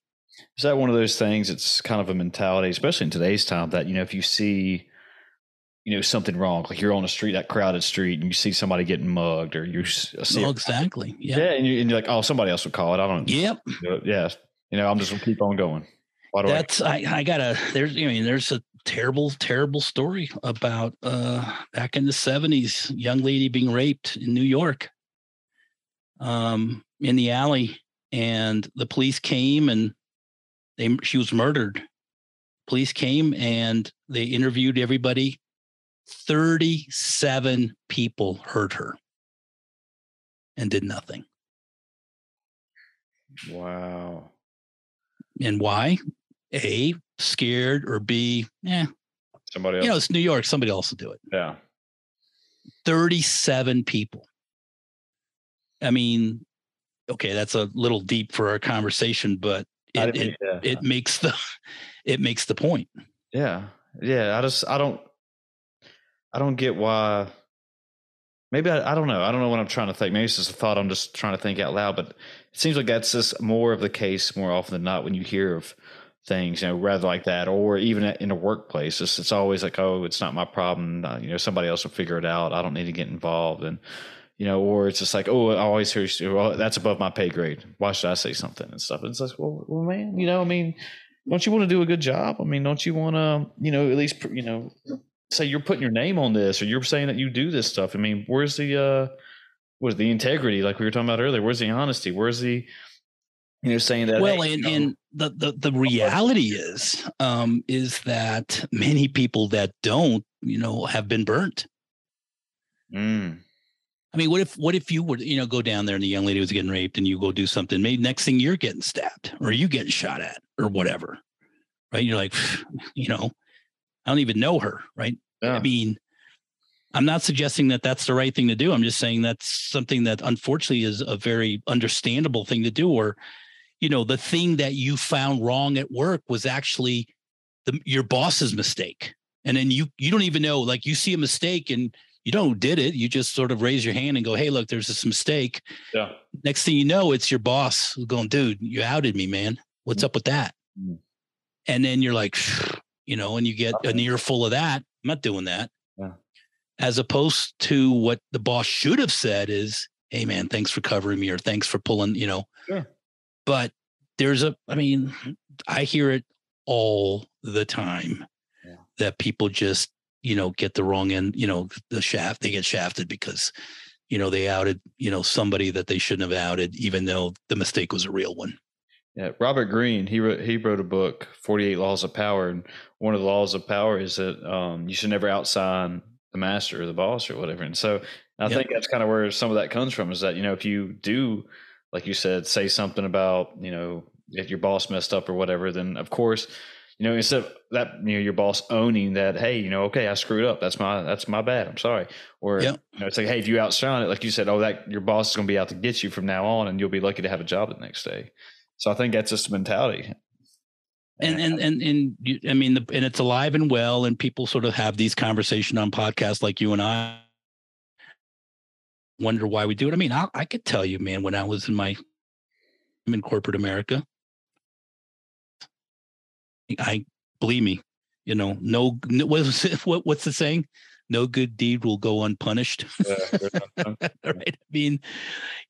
Is that one of those things? It's kind of a mentality, especially in today's time, that you know, if you see, you know, something wrong, like you're on a street, that crowded street, and you see somebody getting mugged, or you see, Oh, exactly. yeah, Yeah. and, you, and you're like, oh, somebody else would call it. I don't. Yep. Yeah, you know, I'm just gonna keep on going. By the way, That's I, I gotta there's I mean there's a terrible terrible story about uh back in the 70s young lady being raped in New York um in the alley and the police came and they she was murdered. Police came and they interviewed everybody. 37 people heard her and did nothing. Wow. and why a scared or b yeah Somebody else. you know, it's New York. Somebody else will do it. yeah. 37 people. I mean, okay, that's a little deep for our conversation, but it, it, yeah. it makes the it makes the point. Yeah. Yeah. I just I don't I don't get why maybe I, I don't know. I don't know what I'm trying to think. Maybe it's just a thought I'm just trying to think out loud, but it seems like that's just more of the case more often than not when you hear of things, you know, rather like that, or even in a workplace. It's, it's always like, oh, it's not my problem. Uh, you know, somebody else will figure it out. I don't need to get involved. And, you know, or it's just like, oh, I always hear, well, that's above my pay grade. Why should I say something and stuff? And it's like, well, well, man, you know, I mean, don't you want to do a good job? I mean, don't you want to, you know, at least, you know, say you're putting your name on this or you're saying that you do this stuff. I mean, where's the, uh, where's the integrity? Like we were talking about earlier, where's the honesty? Where's the, you know, saying that. Well, hey, and, you know, and the, the, the reality is, um, is that many people that don't, you know, have been burnt. Mm. I mean, what if what if you would you know go down there and the young lady was getting raped and you go do something? Maybe next thing you're getting stabbed or you getting shot at or whatever, right? You're like, you know, I don't even know her, right? Yeah. I mean, I'm not suggesting that that's the right thing to do. I'm just saying that's something that unfortunately is a very understandable thing to do. Or, you know, the thing that you found wrong at work was actually the, your boss's mistake, and then you you don't even know. Like you see a mistake and you don't know did it. You just sort of raise your hand and go, "Hey, look, there's this mistake." Yeah. Next thing you know, it's your boss going, "Dude, you outed me, man. What's mm-hmm. up with that?" Mm-hmm. And then you're like, you know, and you get an earful of that. I'm not doing that. Yeah. As opposed to what the boss should have said is, "Hey, man, thanks for covering me," or "Thanks for pulling," you know. Sure. But there's a, I mean, I hear it all the time yeah. that people just you know, get the wrong end, you know, the shaft, they get shafted because, you know, they outed, you know, somebody that they shouldn't have outed, even though the mistake was a real one. Yeah, Robert Greene, he wrote he wrote a book, Forty Eight Laws of Power, and one of the laws of power is that um, you should never outsign the master or the boss or whatever. And so I think that's kind of where some of that comes from. Is that you know if you do, like you said, say something about you know if your boss messed up or whatever, then of course you know, instead of that, you know, your boss owning that, hey, you know, okay, I screwed up. That's my that's my bad. I'm sorry. Or yep. you know, it's like, hey, if you outshine it, like you said, oh, that your boss is going to be out to get you from now on, and you'll be lucky to have a job the next day. So I think that's just a mentality. And and and and you, I mean, the, and it's alive and well, and people sort of have these conversations on podcasts like you and I. Wonder why we do it. I mean, I, I could tell you, man, when I was in my I'm in corporate America, I believe me, you know, no, no what's, what, what's the saying? No good deed will go unpunished. right. I mean,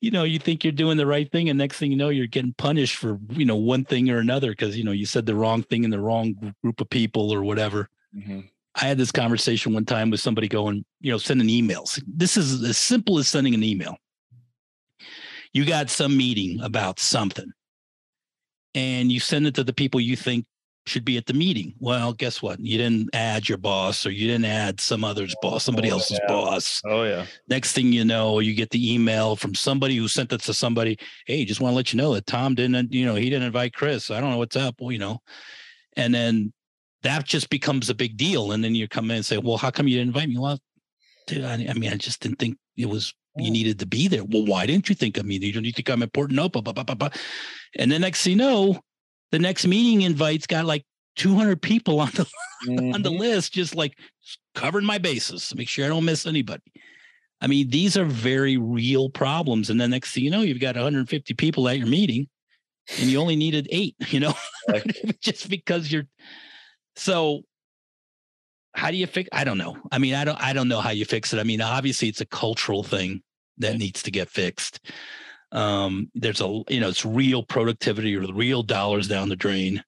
you know, you think you're doing the right thing, and next thing you know, you're getting punished for, you know, one thing or another because, you know, you said the wrong thing in the wrong group of people or whatever. Mm-hmm. I had this conversation one time with somebody going, you know, sending emails. This is as simple as sending an email. You got some meeting about something and you send it to the people you think should be at the meeting. Well, guess what? You didn't add your boss or you didn't add some other's boss, somebody oh, else's yeah. boss. Oh yeah. Next thing you know, you get the email from somebody who sent it to somebody. Hey, just want to let you know that Tom didn't, you know, he didn't invite Chris. I don't know what's up, well, you know. And then that just becomes a big deal. And then you come in and say, Well, how come you didn't invite me? Well, dude, I, I mean, I just didn't think it was you needed to be there. Well, why didn't you think of me? You don't think I'm important? No, blah, blah, blah, blah. And the next thing you know, the next meeting invites got like 200 people on the mm-hmm. on the mm-hmm. list, just like covering my bases to make sure I don't miss anybody. I mean, these are very real problems. And the next thing you know, you've got 150 people at your meeting, and you only needed eight. You know, just because you're so. How do you fix? I don't know. I mean, I don't. I don't know how you fix it. I mean, obviously, it's a cultural thing that needs to get fixed. Um, there's a you know, it's real productivity or real dollars down the drain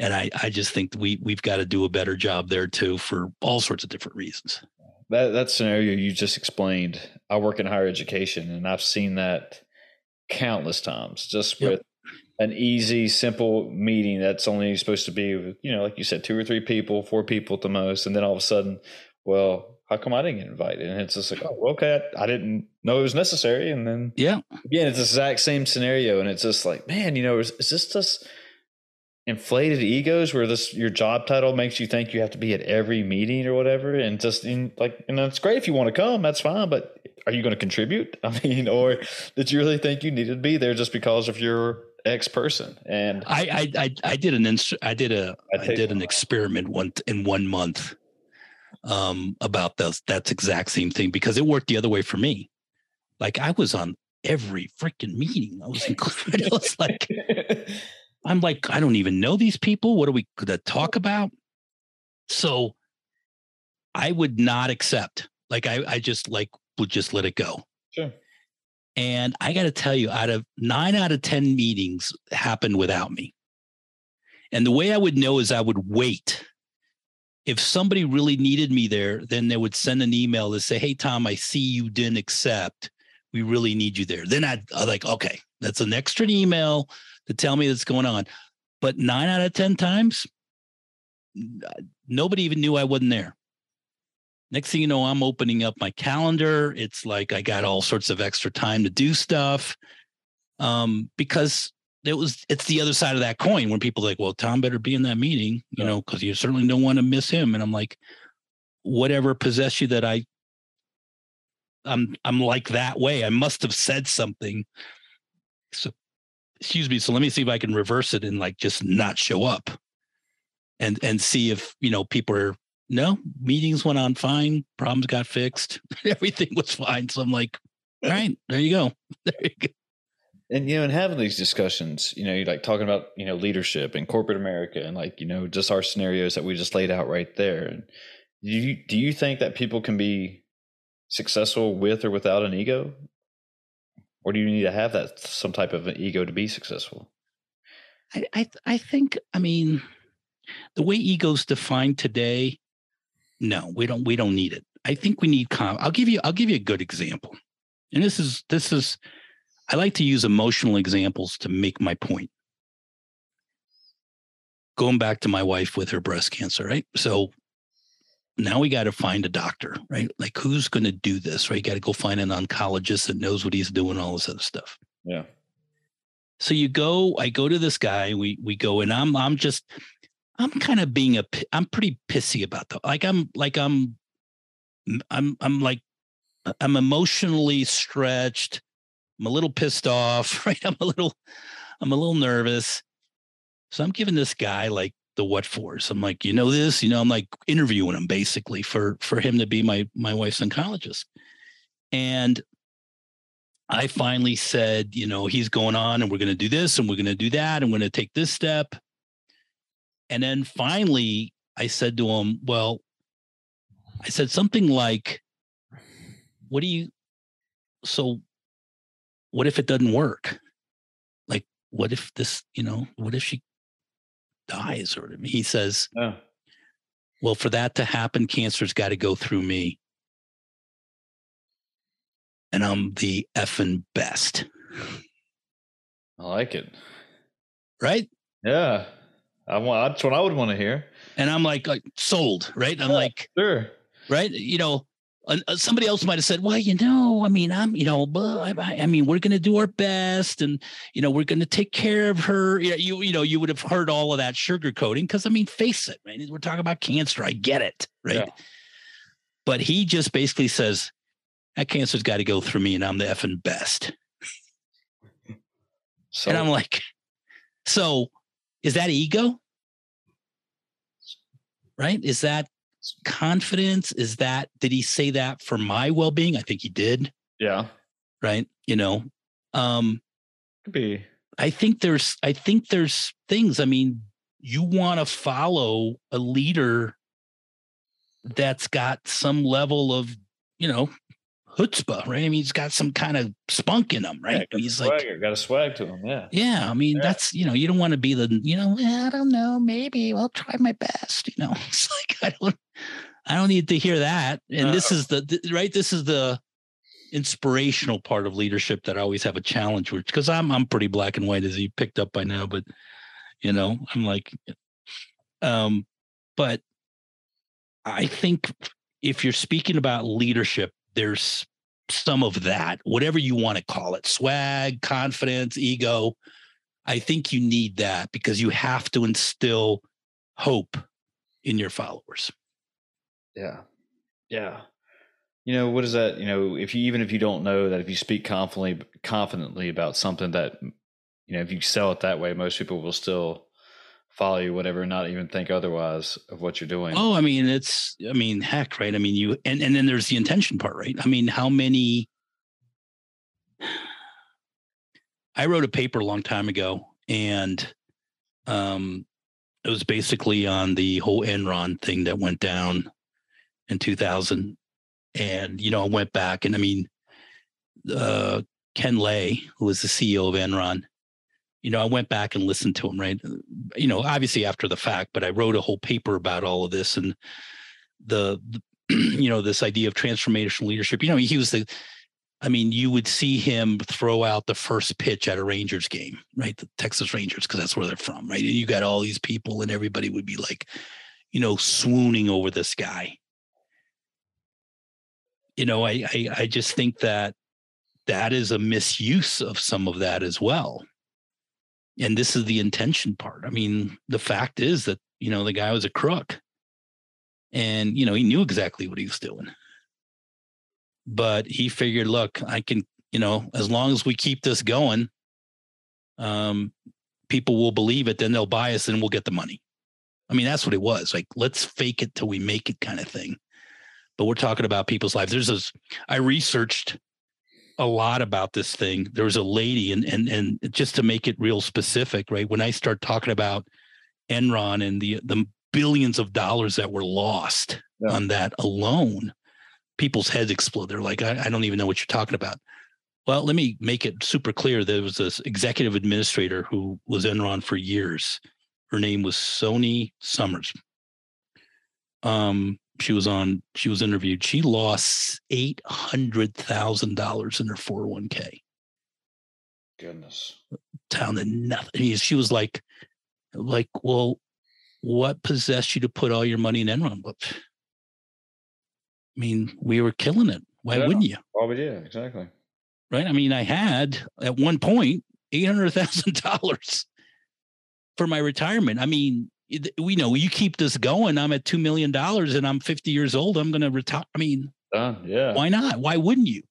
and I, I just think we we've got to do a better job there too for all sorts of different reasons. That that scenario you just explained, I work in higher education, and I've seen that countless times. Just with yep. An easy, simple meeting that's only supposed to be, you know, like you said, two or three people, four people at the most, and then all of a sudden, well, how come I didn't get invited? And it's just like, oh, okay, I, I, didn't know it was necessary. And then, yeah, again, it's the exact same scenario, and it's just like, man, you know, is, is this just inflated egos where this your job title makes you think you have to be at every meeting or whatever and just in like and that's great if you want to come that's fine but are you going to contribute i mean or did you really think you needed to be there just because of your X person. And I I I, I did an inst- I did a I, I did an experiment one in one month um about those that's exact same thing because it worked the other way for me. Like I was on every freaking meeting. I was included. I was like I'm like, I don't even know these people. What are we gonna talk about? So I would not accept. Like I, I just like would just let it go. And I got to tell you, out of nine out of 10 meetings happened without me. And the way I would know is I would wait. If somebody really needed me there, then they would send an email to say, Hey, Tom, I see you didn't accept. We really need you there. Then I'd, I'd like, okay, that's an extra email to tell me that's going on. But nine out of 10 times, nobody even knew I wasn't there. Next thing you know, I'm opening up my calendar. It's like I got all sorts of extra time to do stuff. Um, because it was it's the other side of that coin when people like, well, Tom better be in that meeting, you yeah. know, because you certainly don't want to miss him. And I'm like, whatever possessed you that I I'm I'm like that way. I must have said something. So excuse me. So let me see if I can reverse it and like just not show up and and see if you know people are no meetings went on fine problems got fixed everything was fine. So i'm like all right there you go. There you go. And you know and having these discussions you know you're like talking about you know leadership and corporate america and like you know just our scenarios that we just laid out right there. And do you do you think that people can be successful with or without an ego? Or do you need to have that some type of an ego to be successful? I i, I think i mean the way ego's defined today no we don't we don't need it. I think we need calm i'll give you i'll give you a good example. And this is this is i like to use emotional examples to make my point. Going back to my wife with her breast cancer right? So now we got to find a doctor right? Like who's going to do this right? You got to go find an oncologist that knows what he's doing all this other stuff. Yeah. So you go i go to this guy we we go and i'm i'm just I'm kind of being a I'm pretty pissy about that. Like I'm like I'm I'm I'm like I'm emotionally stretched. I'm a little pissed off, right? I'm a little I'm a little nervous. So I'm giving this guy like the what fors. I'm like, you know this, you know, I'm like interviewing him basically for for him to be my my wife's oncologist. And I finally said, you know, he's going on and we're going to do this and we're going to do that and we're going to take this step. And then finally, I said to him, Well, I said something like, What do you, so what if it doesn't work? Like, what if this, you know, what if she dies? Or he says, yeah. Well, for that to happen, cancer's got to go through me. And I'm the effing best. I like it. Right? Yeah. I want that's what I would want to hear. And I'm like, like sold, right? I'm yeah, like, sure, right? You know, uh, somebody else might have said, well, you know, I mean, I'm, you know, I, I mean, we're going to do our best, and you know, we're going to take care of her. You, you, you know, you would have heard all of that sugarcoating because, I mean, face it, man, we're talking about cancer. I get it, right? Yeah. But he just basically says that cancer's got to go through me, and I'm the effing best. So, and I'm like, so is that ego? Right? Is that confidence? Is that, did he say that for my well being? I think he did. Yeah. Right. You know, um, could be. I think there's, I think there's things, I mean, you want to follow a leader that's got some level of, you know, chutzpah, right? I mean, he's got some kind of spunk in him, right? Yeah, he's swagger, like got a swag to him, yeah. Yeah, I mean, yeah. that's you know, you don't want to be the, you know, I don't know, maybe I'll try my best. You know, it's like I don't, I don't need to hear that. And no. this is the, the right. This is the inspirational part of leadership that I always have a challenge with because I'm I'm pretty black and white as you picked up by now, but you know, I'm like, um, but I think if you're speaking about leadership there's some of that, whatever you want to call it swag, confidence, ego. I think you need that because you have to instill hope in your followers. Yeah. Yeah. You know, what is that? You know, if you even if you don't know that if you speak confidently confidently about something that you know if you sell it that way, most people will still follow you, whatever, not even think otherwise of what you're doing. Oh, I mean, it's, I mean, heck, right? I mean, you, and, and then there's the intention part, right? I mean, how many, I wrote a paper a long time ago and um, it was basically on the whole Enron thing that went down in 2000. And, you know, I went back and I mean, uh, Ken Lay, who was the CEO of Enron, you know, I went back and listened to him, right? You know, obviously after the fact, but I wrote a whole paper about all of this and the, the you know, this idea of transformational leadership. You know, he was the, I mean, you would see him throw out the first pitch at a Rangers game, right? The Texas Rangers, because that's where they're from, right? And you got all these people, and everybody would be like, you know, swooning over this guy. You know, I I, I just think that that is a misuse of some of that as well and this is the intention part. I mean, the fact is that, you know, the guy was a crook and, you know, he knew exactly what he was doing. But he figured, look, I can, you know, as long as we keep this going, um, people will believe it, then they'll buy us and we'll get the money. I mean, that's what it was. Like, let's fake it till we make it kind of thing. But we're talking about people's lives. There's this, I researched a lot about this thing. There was a lady, and and and just to make it real specific, right? When I start talking about Enron and the the billions of dollars that were lost yeah. on that alone, people's heads explode. They're like, I, I don't even know what you're talking about. Well, let me make it super clear. There was this executive administrator who was Enron for years. Her name was Sony Summers. Um, she was on she was interviewed she lost $800000 in her 401k goodness. Down to nothing I mean, she was like like well what possessed you to put all your money in enron? But i mean we were killing it. Why yeah. wouldn't you? Why would you? Exactly. Right? I mean i had at one point $800000 for my retirement. I mean we know you keep this going. I'm at two million dollars and I'm 50 years old. I'm going to retire. I mean, uh, yeah. Why not? Why wouldn't you?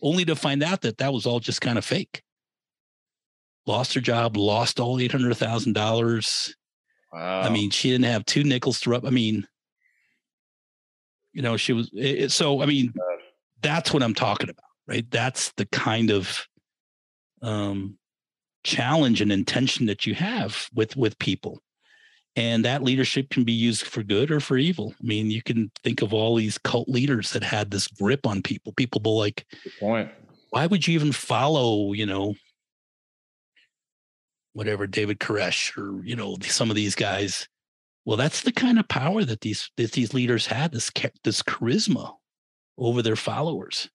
Only to find out that that was all just kind of fake. Lost her job, lost all eight hundred thousand dollars. Wow. I mean, she didn't have two nickels to rub. I mean, you know, she was it, so. I mean, that's what I'm talking about, right? That's the kind of um, challenge and intention that you have with with people and that leadership can be used for good or for evil. I mean, you can think of all these cult leaders that had this grip on people. People were like. Why would you even follow, you know, whatever David Koresh or you know some of these guys? Well, that's the kind of power that these that these leaders had. This this charisma over their followers.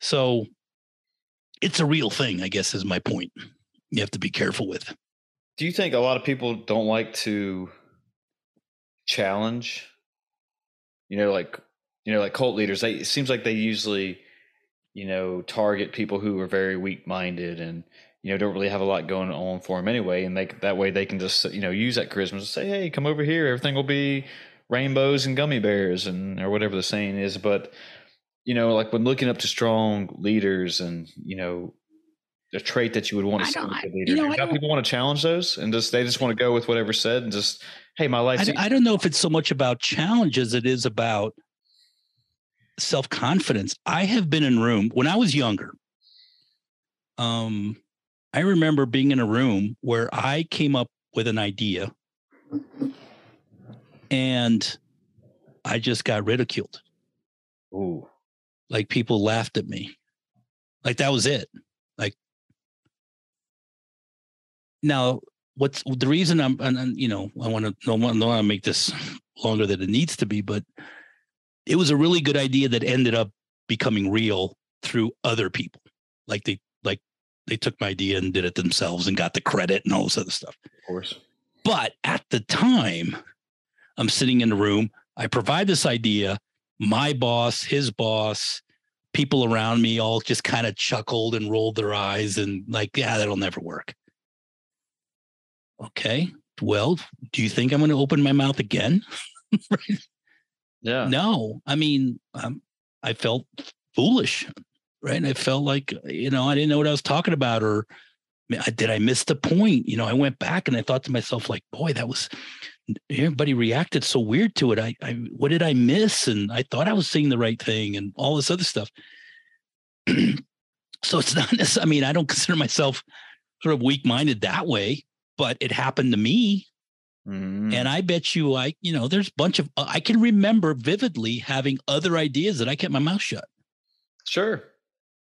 So it's a real thing, I guess, is my point. You have to be careful with. Do you think a lot of people don't like to challenge? You know, like you know, like cult leaders. They it seems like they usually, you know, target people who are very weak minded and you know don't really have a lot going on for them anyway, and they that way they can just you know use that charisma to say, hey, come over here, everything will be rainbows and gummy bears and or whatever the saying is, but you know, like when looking up to strong leaders and you know a trait that you would want to see with leader? You know, people want to challenge those and just they just want to go with whatever said and just hey, my life. I, I don't know if it's so much about challenge as it is about self confidence. I have been in room when I was younger. Um, I remember being in a room where I came up with an idea, and I just got ridiculed. Ooh, like people laughed at me. Like that was it. Like now, what's the reason I'm, and, and you know, I want to, no want to make this longer than it needs to be, but it was a really good idea that ended up becoming real through other people. Like they, like they took my idea and did it themselves and got the credit and all this other stuff. Of course. But at the time, I'm sitting in the room. I provide this idea. My boss, his boss, people around me all just kind of chuckled and rolled their eyes and like, yeah, that'll never work. Okay. Well, do you think I'm going to open my mouth again? right? Yeah. No, I mean, um, I felt foolish, right? I felt like, you know, I didn't know what I was talking about or did I miss the point? You know, I went back and I thought to myself, like, boy, that was everybody reacted so weird to it. I, I what did I miss? And I thought I was saying the right thing and all this other stuff. so it's not I mean, I don't consider myself sort of weak-minded that way, but it happened to me. Mm-hmm. And I bet you I, you know, there's a bunch of I can remember vividly having other ideas that I kept my mouth shut. Sure.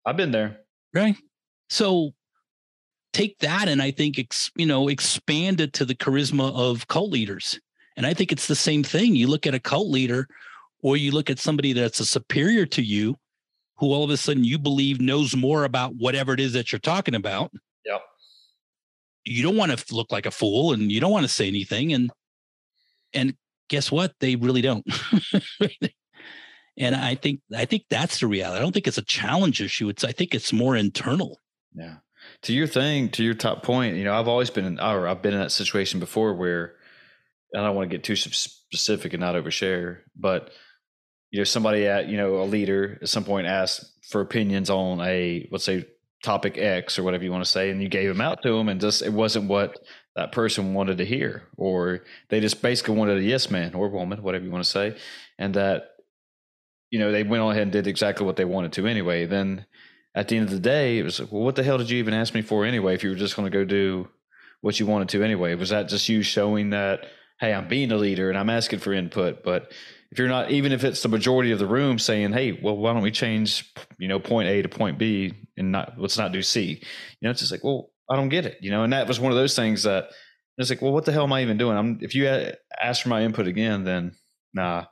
I've been there. Right. So take that and I think ex, you know expand it to the charisma of cult leaders. And I think it's the same thing. You look at a cult leader, or you look at somebody that's a superior to you, who all of a sudden you believe knows more about whatever it is that you're talking about. You don't want to look like a fool, and you don't want to say anything. And and guess what? They really don't. and I think I think that's the reality. I don't think it's a challenge issue. It's I think it's more internal. Yeah to your thing, to your top point, you know, I've always been in, or I've been in that situation before where I don't want to get too specific and not overshare, but you know, somebody at, you know, a leader at some point asked for opinions on a, let's say, topic X or whatever you want to say, and you gave them out to them, and just it wasn't what that person wanted to hear, or they just basically wanted a yes man or woman, whatever you want to say, and that, you know, they went on ahead and did exactly what they wanted to anyway. Then at the end of the day, it was like, well, what the hell did you even ask me for anyway? If you were just going to go do what you wanted to anyway, was that just you showing that, hey, I'm being a leader and I'm asking for input? But if you're not, even if it's the majority of the room saying, hey, well, why don't we change, you know, point A to point B and not, let's not do C? You know, it's just like, well, I don't get it, you know, and that was one of those things that it's like, well, what the hell am I even doing? I'm, if you ask for my input again, then nah,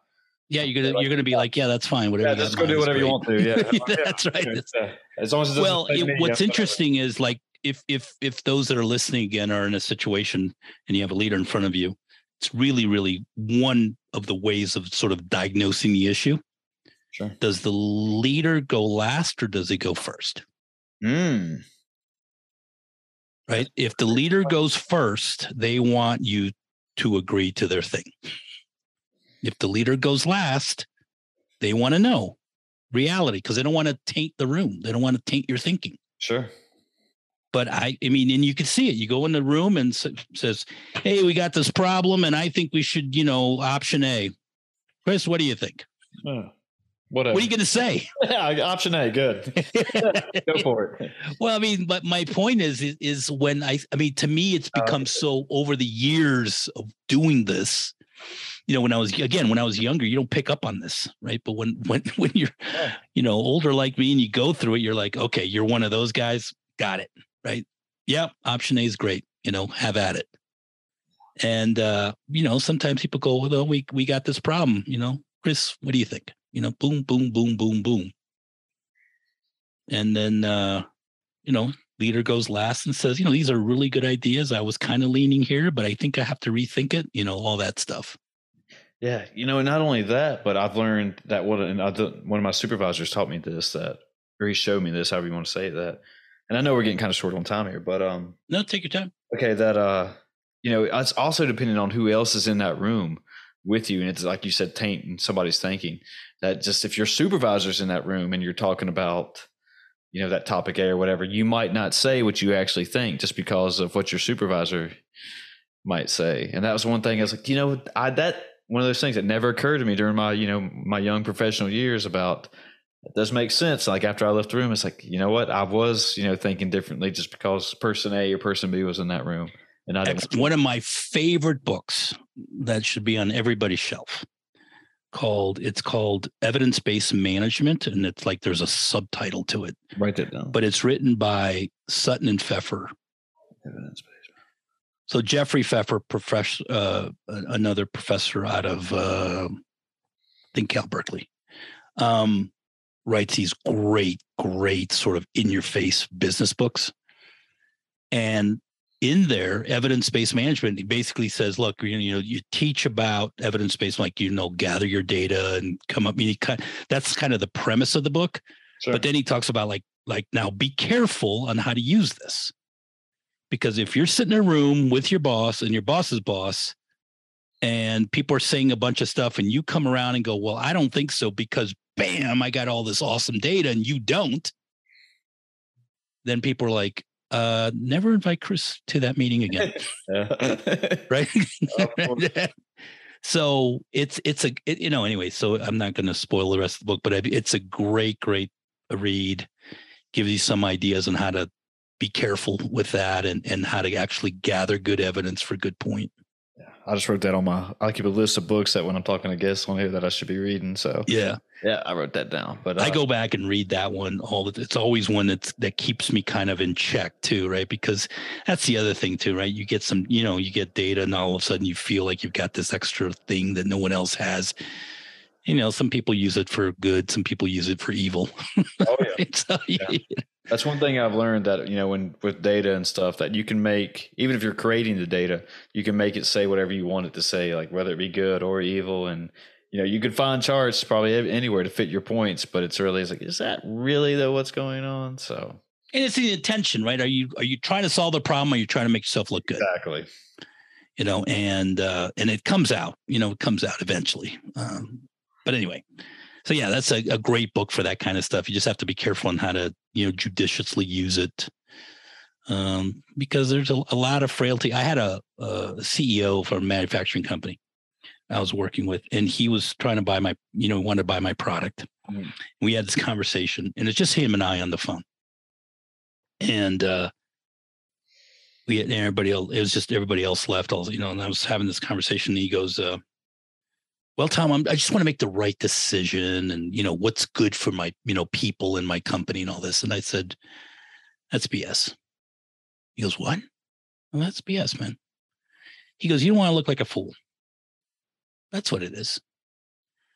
yeah, you're gonna you're gonna be like, yeah, that's fine. Whatever. Yeah, just go do whatever you want to. Yeah, that's right. As long as well, it, what's interesting is like if if if those that are listening again are in a situation and you have a leader in front of you, it's really really one of the ways of sort of diagnosing the issue. Sure. Does the leader go last or does he go first? Mm. Right. If the leader goes first, they want you to agree to their thing. If the leader goes last, they want to know reality because they don't want to taint the room. They don't want to taint your thinking. Sure. But I, I mean, and you can see it. You go in the room and says, "Hey, we got this problem, and I think we should, you know, option A." Chris, what do you think? Uh, whatever. What are you going to say? option A, good. go for it. Well, I mean, but my point is, is, is when I, I mean, to me, it's uh, become uh, so over the years of doing this you know when i was again when i was younger you don't pick up on this right but when when when you're you know older like me and you go through it you're like okay you're one of those guys got it right? Yeah option a is great you know have at it. And uh you know sometimes people go well we we got this problem you know? Chris what do you think? You know boom boom boom boom boom. And then uh you know leader goes last and says you know these are really good ideas. I was kind of leaning here but i think i have to rethink it you know all that stuff. Yeah, you know, and not only that, but I've learned that what and I, one of my supervisors taught me this that, or he showed me this, however you want to say that. And I know we're getting kind of short on time here, but um, no, take your time. Okay, that uh, you know, it's also depending on who else is in that room with you, and it's like you said, tainting somebody's thinking. That just if your supervisor's in that room and you're talking about, you know, that topic A or whatever, you might not say what you actually think just because of what your supervisor might say. And that was one thing I was like, you know, I that one of those things that never occurred to me during my you know my young professional years about it does make sense. Like after i left the room it's like you know what? I was you know thinking differently just because person a or person b was in that room and i didn't one of my favorite books that should be on everybody's shelf called it's called evidence-based management and it's like there's a subtitle to it. Write that down. But it's written by sutton and pfeffer. Evidence-based. So Jeffrey Pfeffer, professor, uh, another professor out of uh, I think Cal Berkeley, um, writes these great, great sort of in-your-face business books, and in there, evidence-based management, he basically says, look, you know, you teach about evidence-based, like you know, gather your data and come up. I mean, kind, that's kind of the premise of the book. Sure. But then he talks about like, like now, be careful on how to use this because if you're sitting in a room with your boss and your boss's boss, and people are saying a bunch of stuff, and you come around and go, Well, I don't think so, because bam, I got all this awesome data and you don't, then people are like, uh, never invite Chris to that meeting again. right. so it's it's a it, you know anyway. So I'm not going to spoil the rest of the book, but it's a great great read. Gives you some ideas on how to be careful with that and and how to actually gather good evidence for good point. I just wrote that on my. I keep a list of books that when I'm talking to guests on here that I should be reading. So yeah, yeah, I wrote that down. But uh, I go back and read that one all the. It's always one that's that keeps me kind of in check too, right? Because that's the other thing too, right? You get some, you know, you get data, and all of a sudden you feel like you've got this extra thing that no one else has. You know, some people use it for good, some people use it for evil. Oh yeah. so, yeah. That's one thing I've learned that you know when with data and stuff that you can make even if you're creating the data, you can make it say whatever you want it to say, like whether it be good or evil, and you know you could find charts probably anywhere to fit your points, but it's really it's like is that really though what's going on? So and it's the intention, right? Are you are you trying to solve the problem? Or are you trying to make yourself look good? Exactly. You know, and uh, and it comes out. You know, it comes out eventually. Um, but anyway, so yeah, that's a, a great book for that kind of stuff. You just have to be careful on how to you know judiciously use it um, because there's a, a, lot of frailty. I had a, a, CEO for a manufacturing company I was working with, and he was trying to buy my, you know, wanted to buy my product. Mm. We had this conversation, and it's just him and I on the phone, and uh, we had everybody else. It was just everybody else left. All you know, and I was having this conversation. And he goes, uh, well tom I'm, i just want to make the right decision and you know what's good for my you know people and my company and all this. And i said that's bs he goes what? Well, that's bs man. He goes you don't want to look like a fool. That's what it is.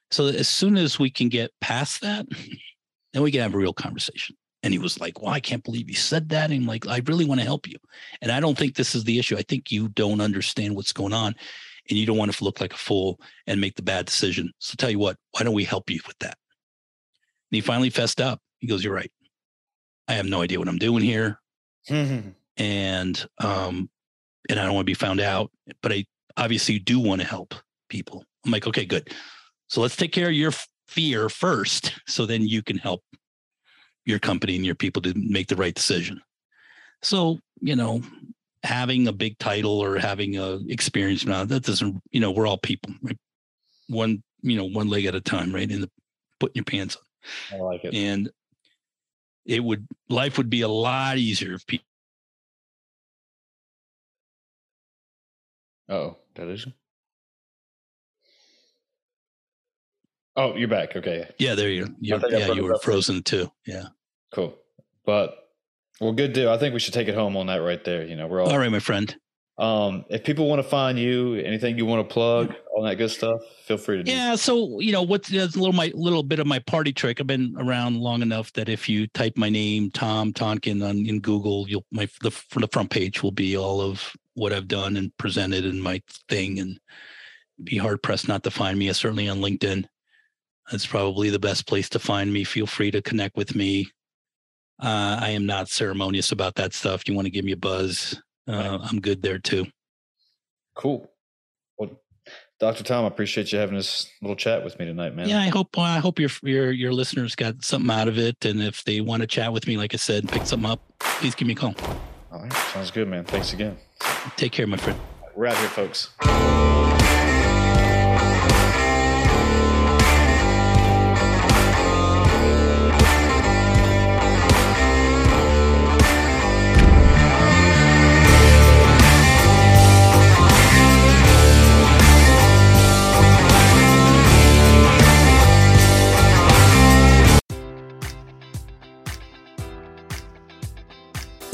So as soon as we can get past that then we can have a real conversation. And he was like well i can't believe you said that. And I'm like i really want to help you. And i don't think this is the issue. I think you don't understand what's going on and you don't want to look like a fool and make the bad decision. So tell you what, why don't we help you with that? And he finally fessed up. He goes, You're right. I have no idea what I'm doing here. Mm-hmm. And um, and I don't want to be found out, but I obviously do want to help people. I'm like, okay, good. So let's take care of your fear first, so then you can help your company and your people to make the right decision. So, you know, having a big title or having a experience now that doesn't you know we're all people right? one you know one leg at a time right in the putting your pants on. I like it. And it would life would be a lot easier if people oh that is oh you're back okay. Yeah there you go. Yeah you were frozen too yeah. Cool. But well, good deal. I think we should take it home on that right there. You know, we're all all right, my friend. Um, if people want to find you, anything you want to plug, all that good stuff, feel free to. Yeah. So you know, what's a little my little bit of my party trick. I've been around long enough that if you type my name, Tom Tonkin, on in Google, you'll my the, the front page will be all of what I've done and presented and my thing, and be hard pressed not to find me. Certainly on LinkedIn. That's probably the best place to find me. Feel free to connect with me. Uh, I am not ceremonious about that stuff. You want to give me a buzz? Uh, I'm good there too. Cool. Well, Dr. Tom, I appreciate you having this little chat with me tonight, man. Yeah, I hope I hope your your your listeners got something out of it, and if they want to chat with me, like I said, pick something up, please give me a call. All right, sounds good, man. Thanks again. Take care, my friend. We're out here, folks.